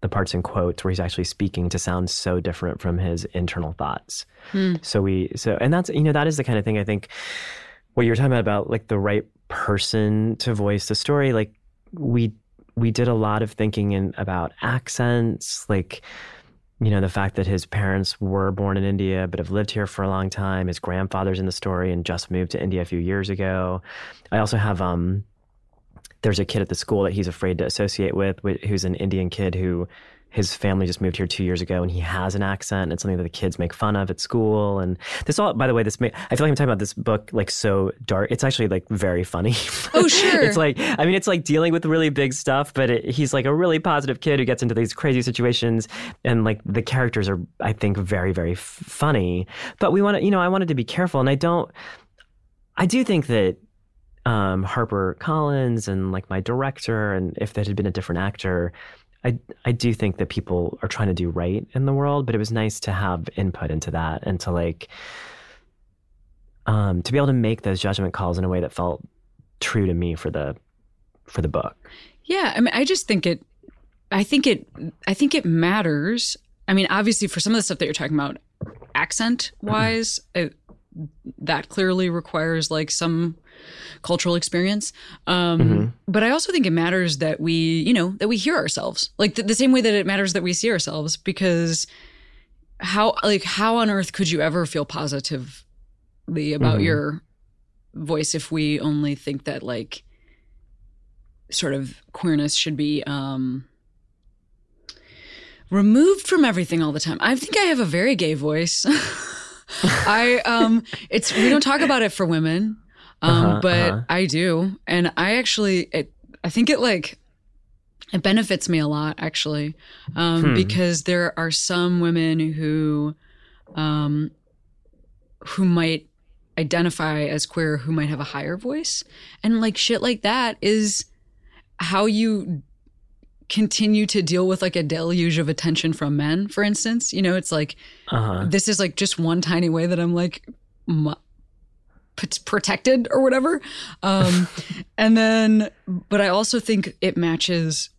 the parts in quotes where he's actually speaking to sound so different from his internal thoughts. Mm. So we so and that's you know that is the kind of thing I think what you were talking about about like the right person to voice the story like we we did a lot of thinking in about accents like you know the fact that his parents were born in India but have lived here for a long time. His grandfather's in the story and just moved to India a few years ago. I also have um there's a kid at the school that he's afraid to associate with who's an Indian kid who his family just moved here two years ago and he has an accent. It's something that the kids make fun of at school. And this all, by the way, this may, I feel like I'm talking about this book like so dark. It's actually like very funny. Oh, sure. it's like, I mean, it's like dealing with really big stuff, but it, he's like a really positive kid who gets into these crazy situations. And like the characters are, I think, very, very f- funny. But we want to, you know, I wanted to be careful. And I don't, I do think that um, Harper Collins and like my director, and if that had been a different actor, I I do think that people are trying to do right in the world, but it was nice to have input into that and to like um, to be able to make those judgment calls in a way that felt true to me for the for the book. Yeah, I mean, I just think it. I think it. I think it matters. I mean, obviously, for some of the stuff that you're talking about, accent wise, mm-hmm that clearly requires like some cultural experience. Um, mm-hmm. But I also think it matters that we, you know, that we hear ourselves, like the, the same way that it matters that we see ourselves, because how, like, how on earth could you ever feel positively about mm-hmm. your voice if we only think that like sort of queerness should be um removed from everything all the time. I think I have a very gay voice. I um it's we don't talk about it for women. Um uh-huh, but uh-huh. I do. And I actually it I think it like it benefits me a lot actually. Um hmm. because there are some women who um who might identify as queer who might have a higher voice and like shit like that is how you continue to deal with like a deluge of attention from men, for instance. You know, it's like uh-huh. this is like just one tiny way that I'm like m- p- protected or whatever. Um, and then, but I also think it matches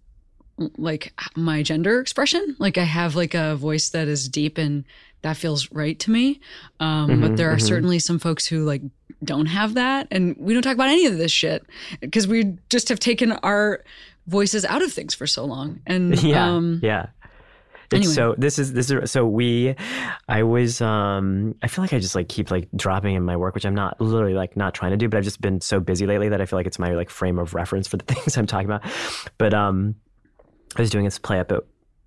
like my gender expression. Like I have like a voice that is deep and that feels right to me. Um, mm-hmm, but there are mm-hmm. certainly some folks who like don't have that. And we don't talk about any of this shit because we just have taken our voices out of things for so long. And yeah, um, yeah. It's anyway. so this is this is so we I was um I feel like I just like keep like dropping in my work which I'm not literally like not trying to do but I've just been so busy lately that I feel like it's my like frame of reference for the things I'm talking about. But um I was doing this play up at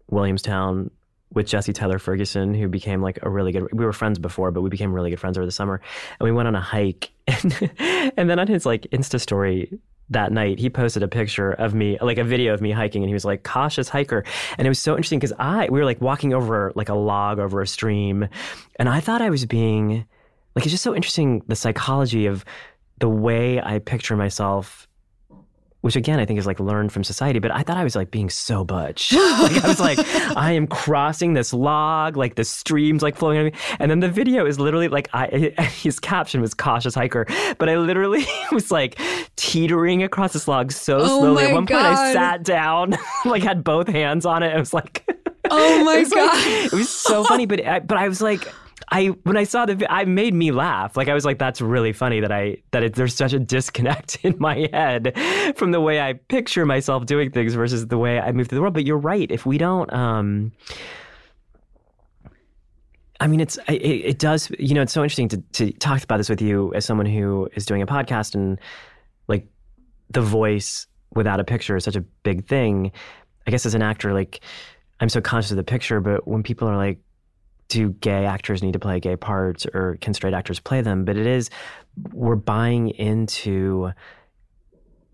Williamstown with Jesse Tyler Ferguson, who became like a really good. We were friends before, but we became really good friends over the summer, and we went on a hike. And, and then on his like Insta story, that night he posted a picture of me like a video of me hiking and he was like cautious hiker. And it was so interesting because i we were like walking over like a log over a stream and i thought i was being like it's just so interesting the psychology of the way i picture myself which again I think is like learned from society. But I thought I was like being so butch. like I was like, I am crossing this log, like the streams like flowing and then the video is literally like I his caption was cautious hiker, but I literally was like teetering across this log so oh slowly. At one God. point, I sat down, like had both hands on it. I was like, oh my God, like, it was so funny. But I, but I was like. I when I saw the I made me laugh. Like I was like, that's really funny that I that it, there's such a disconnect in my head from the way I picture myself doing things versus the way I move through the world. But you're right. If we don't, um, I mean, it's it, it does. You know, it's so interesting to to talk about this with you as someone who is doing a podcast and like the voice without a picture is such a big thing. I guess as an actor, like I'm so conscious of the picture, but when people are like, do gay actors need to play gay parts or can straight actors play them? But it is, we're buying into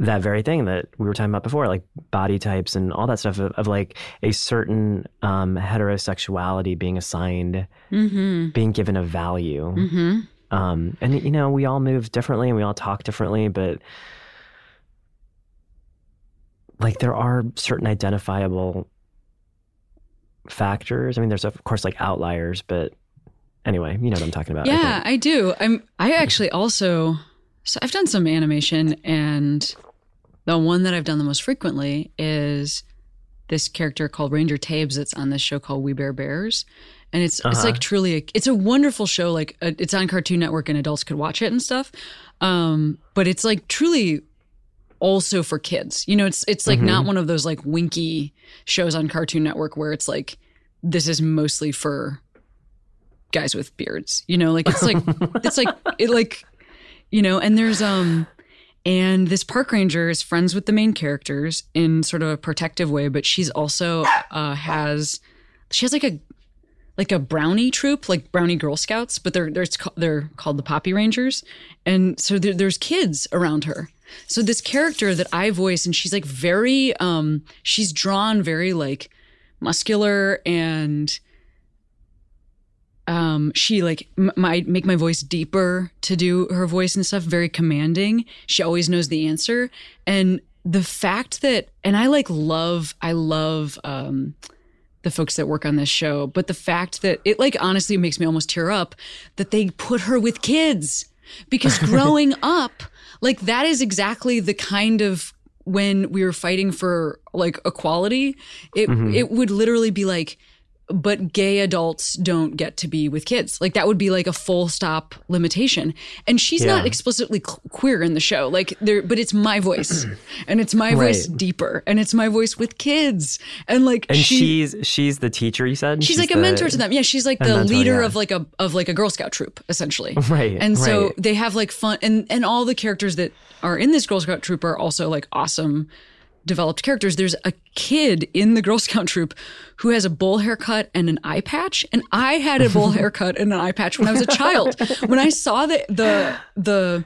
that very thing that we were talking about before, like body types and all that stuff of, of like a certain um, heterosexuality being assigned, mm-hmm. being given a value. Mm-hmm. Um, and, you know, we all move differently and we all talk differently, but like there are certain identifiable factors. I mean, there's of course like outliers, but anyway, you know what I'm talking about. Yeah, I, I do. I'm. I actually also. So I've done some animation, and the one that I've done the most frequently is this character called Ranger Tabes. That's on this show called We Bare Bears, and it's uh-huh. it's like truly a, it's a wonderful show. Like uh, it's on Cartoon Network, and adults could watch it and stuff. Um, but it's like truly also for kids. You know, it's it's like mm-hmm. not one of those like winky shows on Cartoon Network where it's like this is mostly for guys with beards. You know, like it's like it's like it like you know, and there's um and this park ranger is friends with the main characters in sort of a protective way, but she's also uh has she has like a like a brownie troop, like brownie Girl Scouts, but they're they're they're called the Poppy Rangers, and so there, there's kids around her, so this character that I voice, and she's like very, um, she's drawn very like muscular and um, she like m- might make my voice deeper to do her voice and stuff, very commanding. She always knows the answer. And the fact that, and I like love, I love, um, the folks that work on this show, but the fact that it like honestly makes me almost tear up that they put her with kids because growing up, like that is exactly the kind of when we were fighting for like equality, it mm-hmm. it would literally be like but gay adults don't get to be with kids. Like that would be like a full stop limitation. And she's yeah. not explicitly queer in the show. Like there, but it's my voice, and it's my right. voice deeper, and it's my voice with kids, and like and she, she's she's the teacher. You said she's, she's like the, a mentor to them. Yeah, she's like the mentor, leader yeah. of like a of like a Girl Scout troop essentially. Right. And so right. they have like fun, and and all the characters that are in this Girl Scout troop are also like awesome developed characters. There's a kid in the Girl Scout troop who has a bowl haircut and an eye patch, and I had a bowl haircut and an eye patch when I was a child. when I saw the the the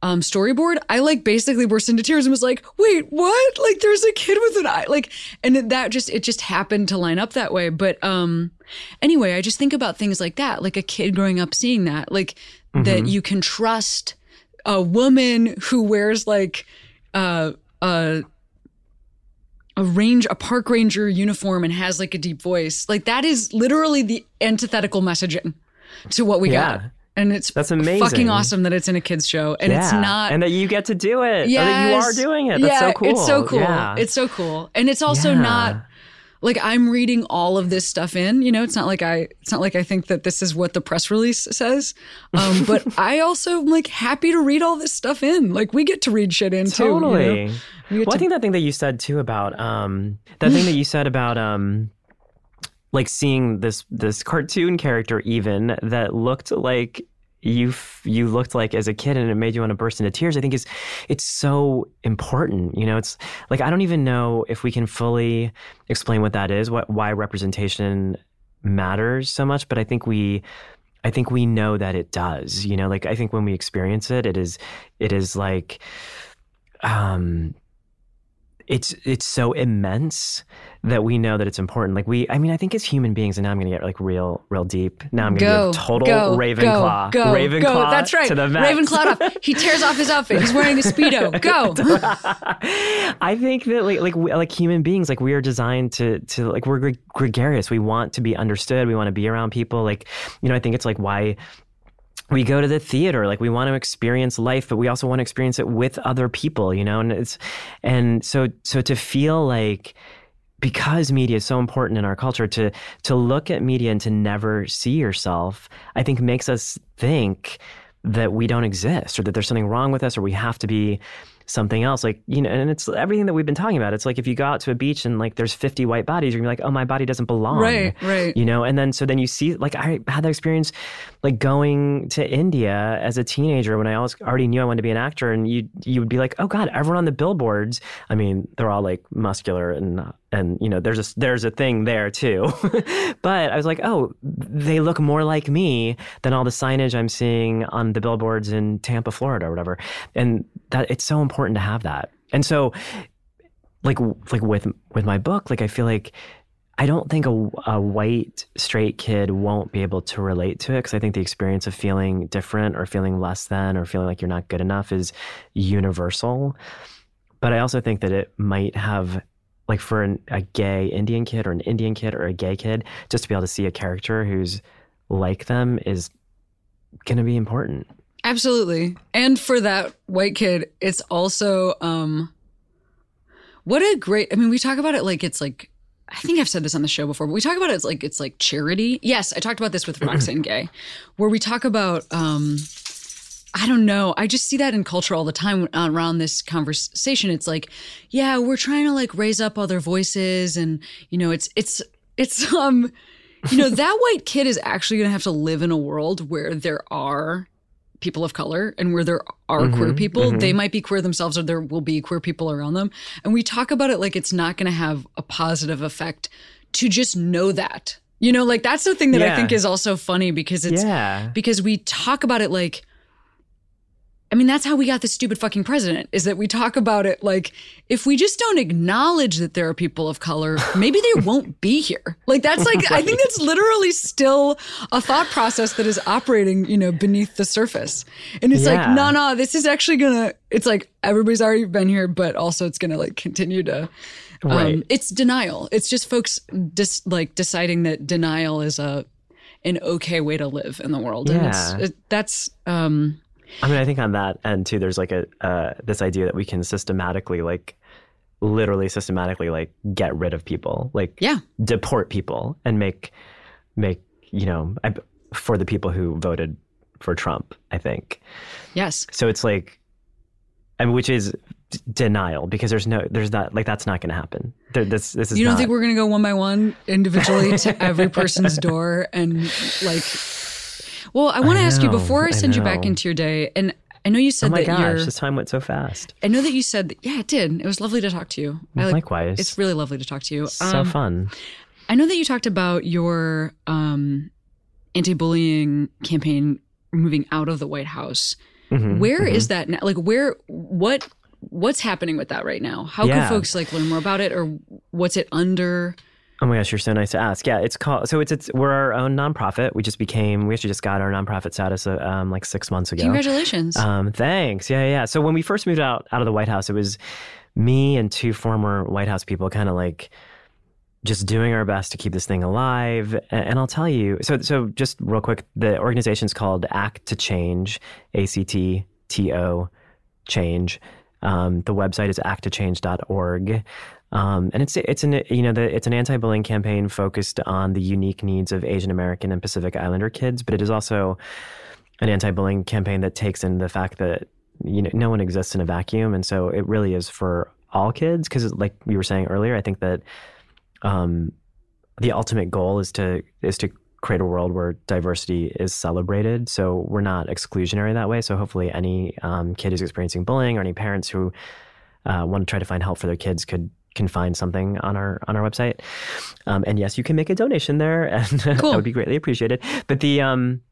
um, storyboard, I like basically burst into tears and was like, "Wait, what? Like, there's a kid with an eye, like." And that just it just happened to line up that way. But um, anyway, I just think about things like that, like a kid growing up seeing that, like mm-hmm. that you can trust a woman who wears like uh uh a range a park ranger uniform and has like a deep voice. Like that is literally the antithetical messaging to what we yeah. got and it's that's amazing. fucking awesome that it's in a kids show. And yeah. it's not and that you get to do it. Yeah that you are doing it. That's yeah, so cool it's so cool. yeah. it's so cool. And it's also not like I'm reading all of this stuff in. You know, it's not like I it's not like I think that this is what the press release says. Um, but I also am like happy to read all this stuff in. Like we get to read shit in totally. too. You know? well, to- I think that thing that you said too about um that thing that you said about um like seeing this this cartoon character even that looked like you you looked like as a kid and it made you want to burst into tears i think is it's so important you know it's like i don't even know if we can fully explain what that is what why representation matters so much but i think we i think we know that it does you know like i think when we experience it it is it is like um it's it's so immense that we know that it's important. Like we, I mean, I think as human beings, and now I'm going to get like real, real deep. Now I'm going to go total go, Ravenclaw. Go, Ravenclaw. Go. That's right. To the max. Ravenclaw off. He tears off his outfit. He's wearing a speedo. Go. I think that like like like human beings, like we are designed to to like we're gregarious. We want to be understood. We want to be around people. Like you know, I think it's like why we go to the theater like we want to experience life but we also want to experience it with other people you know and it's and so so to feel like because media is so important in our culture to to look at media and to never see yourself i think makes us think that we don't exist or that there's something wrong with us or we have to be something else like you know and it's everything that we've been talking about. It's like if you go out to a beach and like there's 50 white bodies you're gonna be like oh my body doesn't belong. Right right. You know and then so then you see like i had that experience like going to india as a teenager when i always already knew i wanted to be an actor and you you would be like oh god everyone on the billboards i mean they're all like muscular and and you know there's a there's a thing there too. But i was like oh they look more like me than all the signage i'm seeing on the billboards in tampa florida or whatever. And that it's so important to have that. And so like like with with my book like i feel like I don't think a, a white straight kid won't be able to relate to it because I think the experience of feeling different or feeling less than or feeling like you're not good enough is universal. But I also think that it might have like for an, a gay Indian kid or an Indian kid or a gay kid, just to be able to see a character who's like them is going to be important. Absolutely. And for that white kid, it's also, um, what a great, I mean, we talk about it like it's like, I think I've said this on the show before, but we talk about it as like, it's like charity. Yes, I talked about this with Roxane Gay, where we talk about, um, I don't know. I just see that in culture all the time around this conversation. It's like, yeah, we're trying to like raise up other voices and you know, it's it's it's um you know, that white kid is actually going to have to live in a world where there are people of color and where there are mm-hmm, queer people. Mm-hmm. They might be queer themselves or there will be queer people around them. And we talk about it like it's not going to have a positive effect to just know that. You know, like that's the thing that yeah. I think is also funny because it's yeah. because we talk about it like I mean, that's how we got this stupid fucking president is that we talk about it like if we just don't acknowledge that there are people of color, maybe they won't be here. Like that's like. I think that's literally still a thought process that is operating, you know, beneath the surface. And it's yeah. like, no, no, this is actually gonna it's like everybody's already been here, but also it's gonna like continue to um, right. it's denial. It's just folks just like deciding that denial is a an okay way to live in the world. Yeah. And it's, it, that's um I mean, I think on that end too, there's like a uh, this idea that we can systematically, like, literally systematically, like, get rid of people, like, yeah, deport people, and make make you know I, for the people who voted for Trump. I think. Yes. So it's like, I mean, which is d- denial because there's no there's not like that's not going to happen. There, this this is. You don't not, think we're going to go one by one individually to every person's door and like well, I want to ask you before I send I you back into your day, and I know you said oh my that gosh, this time went so fast. I know that you said, that, yeah, it did. It was lovely to talk to you. Like, Likewise, it's really lovely to talk to you. So um, fun. I know that you talked about your um, anti-bullying campaign moving out of the White House. Mm-hmm, where mm-hmm. is that now? Like, where? What? What's happening with that right now? How yeah. can folks like learn more about it, or what's it under? Oh my gosh, you're so nice to ask. Yeah, it's called. So it's it's we're our own nonprofit. We just became. We actually just got our nonprofit status uh, um, like six months ago. Congratulations. Um, thanks. Yeah, yeah. So when we first moved out out of the White House, it was me and two former White House people, kind of like just doing our best to keep this thing alive. And, and I'll tell you. So so just real quick, the organization's called Act to Change. A C T T O Change. Um, the website is acttochange.org. Um, and it's it's an you know the, it's an anti-bullying campaign focused on the unique needs of Asian American and Pacific Islander kids, but it is also an anti-bullying campaign that takes in the fact that you know no one exists in a vacuum, and so it really is for all kids. Because like we were saying earlier, I think that um, the ultimate goal is to is to create a world where diversity is celebrated. So we're not exclusionary that way. So hopefully, any um, kid who's experiencing bullying or any parents who uh, want to try to find help for their kids could can find something on our on our website. Um, and yes, you can make a donation there, and cool. that would be greatly appreciated. But the um,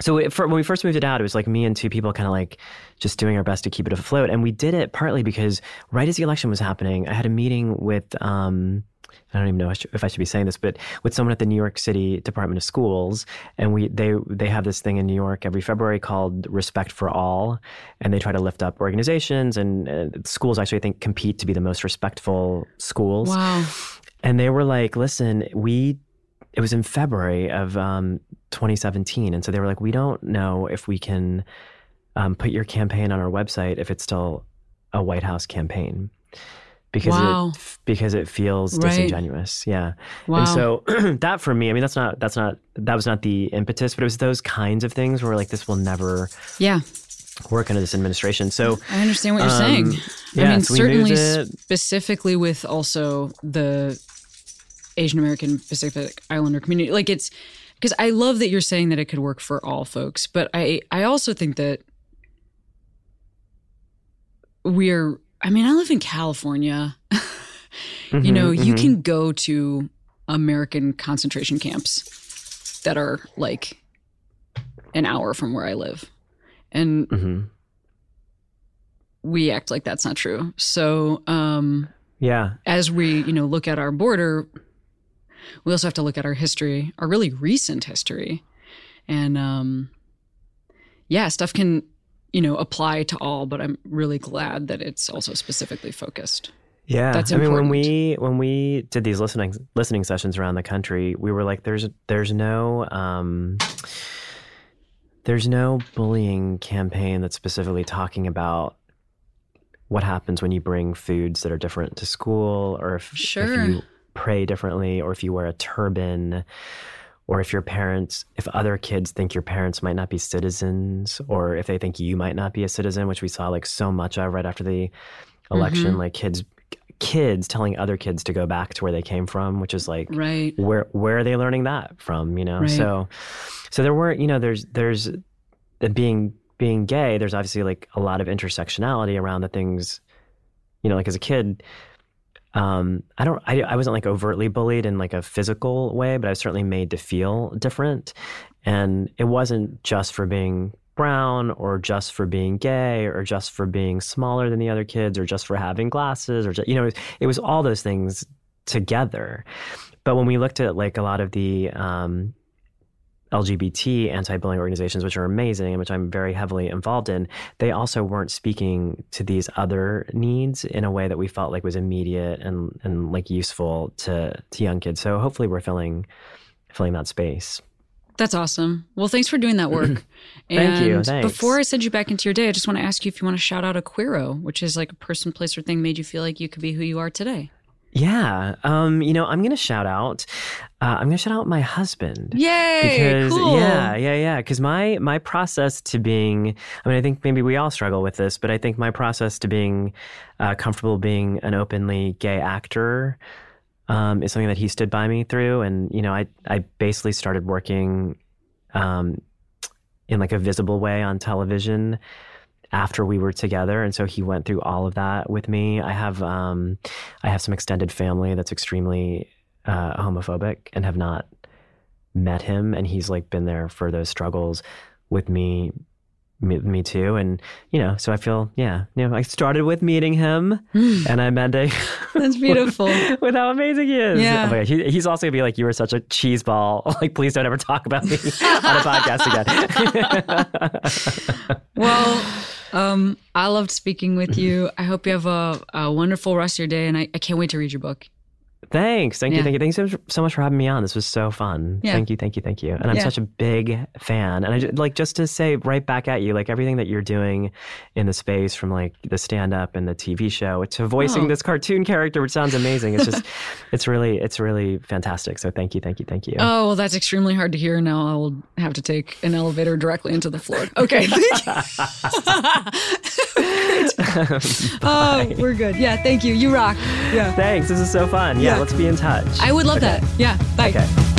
so it, for, when we first moved it out, it was like me and two people kind of like just doing our best to keep it afloat, and we did it partly because right as the election was happening, I had a meeting with um, I don't even know if I should be saying this, but with someone at the New York City Department of Schools, and we they they have this thing in New York every February called Respect for All, and they try to lift up organizations and uh, schools. Actually, I think compete to be the most respectful schools. Wow! And they were like, "Listen, we." It was in February of um, 2017, and so they were like, "We don't know if we can um, put your campaign on our website if it's still a White House campaign." Because Wow. it because it feels Right. disingenuous. Yeah. Wow. And so that for me, I mean, that's not that's not that was not the impetus, but it was those kinds of things where like this will never Yeah. work under this administration. So I understand what you're Um, saying. I yeah, mean, so we certainly specifically with also the Asian American Pacific Islander community. Like it's because I love that you're saying that it could work for all folks, but I I also think that we're I mean, I live in California. you know, Mhm, you mhm. can go to American concentration camps that are like an hour from where I live. And Mhm. we act like that's not true. So, um, Yeah. as we, you know, look at our border, we also have to look at our history, our really recent history. And um, yeah, stuff can, you know, apply to all, but I'm really glad that it's also specifically focused. Yeah, That's I mean, when we when we did these listening listening sessions around the country, we were like, "There's there's no um, there's no bullying campaign that's specifically talking about what happens when you bring foods that are different to school, or if, Sure. if you pray differently, or if you wear a turban." Or if your parents, if other kids think your parents might not be citizens, or if they think you might not be a citizen, which we saw like so much of right after the election, Mhm. like kids kids telling other kids to go back to where they came from, which is like Right. where where are they learning that from? You know, Right. so so there weren't you know there's there's uh, being being gay. There's obviously like a lot of intersectionality around the things, you know, like as a kid. Um, I don't. I, I wasn't like overtly bullied in like a physical way, but I was certainly made to feel different, and it wasn't just for being brown or just for being gay or just for being smaller than the other kids or just for having glasses or just, you know it, it was all those things together but when we looked at like a lot of the um, lgbt anti-bullying organizations which are amazing and which i'm very heavily involved in they also weren't speaking to these other needs in a way that we felt like was immediate and, and like useful to, to young kids so hopefully we're filling filling that space That's awesome. Well, thanks for doing that work. Thank you. And Thanks. Before I send you back into your day, I just want to ask you if you want to shout out a Queero, which is like a person, place, or thing made you feel like you could be who you are today. Yeah. Um, you know, I'm going to shout out, uh, I'm going to shout out my husband. Yay! Because cool. yeah, yeah, yeah. Because my my process to being, I mean, I think maybe we all struggle with this, but I think my process to being uh, comfortable being an openly gay actor um, is something that he stood by me through. And you know, I I basically started working um, in like a visible way on television after we were together and so he went through all of that with me i have um i have some extended family that's extremely uh, homophobic and have not met him and he's like been there for those struggles with me me, me too and you know so i feel yeah you know i started with meeting him and i'm ending That's beautiful. with how amazing he is Yeah. Oh my God, he, he's also gonna be like you were such a cheese ball like please don't ever talk about me on a podcast again well, um, I loved speaking with you. I hope you have a, a wonderful rest of your day, and I, I can't wait to read your book. Thanks. Thank Yeah. you. Thank you. Thanks so, so much for having me on. This was so fun. Yeah. Thank you. Thank you. Thank you. And I'm Yeah. such a big fan. And I ju- like just to say right back at you, like everything that you're doing in the space from like the stand up and the TV show to voicing Oh. this cartoon character, which sounds amazing. It's just, it's really, it's really fantastic. So thank you. Thank you. Thank you. Oh, well, that's extremely hard to hear. Now I will have to take an elevator directly into the floor. Okay. oh, we're good. Yeah, thank you. You rock. Yeah. Thanks. This is so fun. Yeah. Let's be in touch. I would love Okay. that. Yeah. Bye. Okay.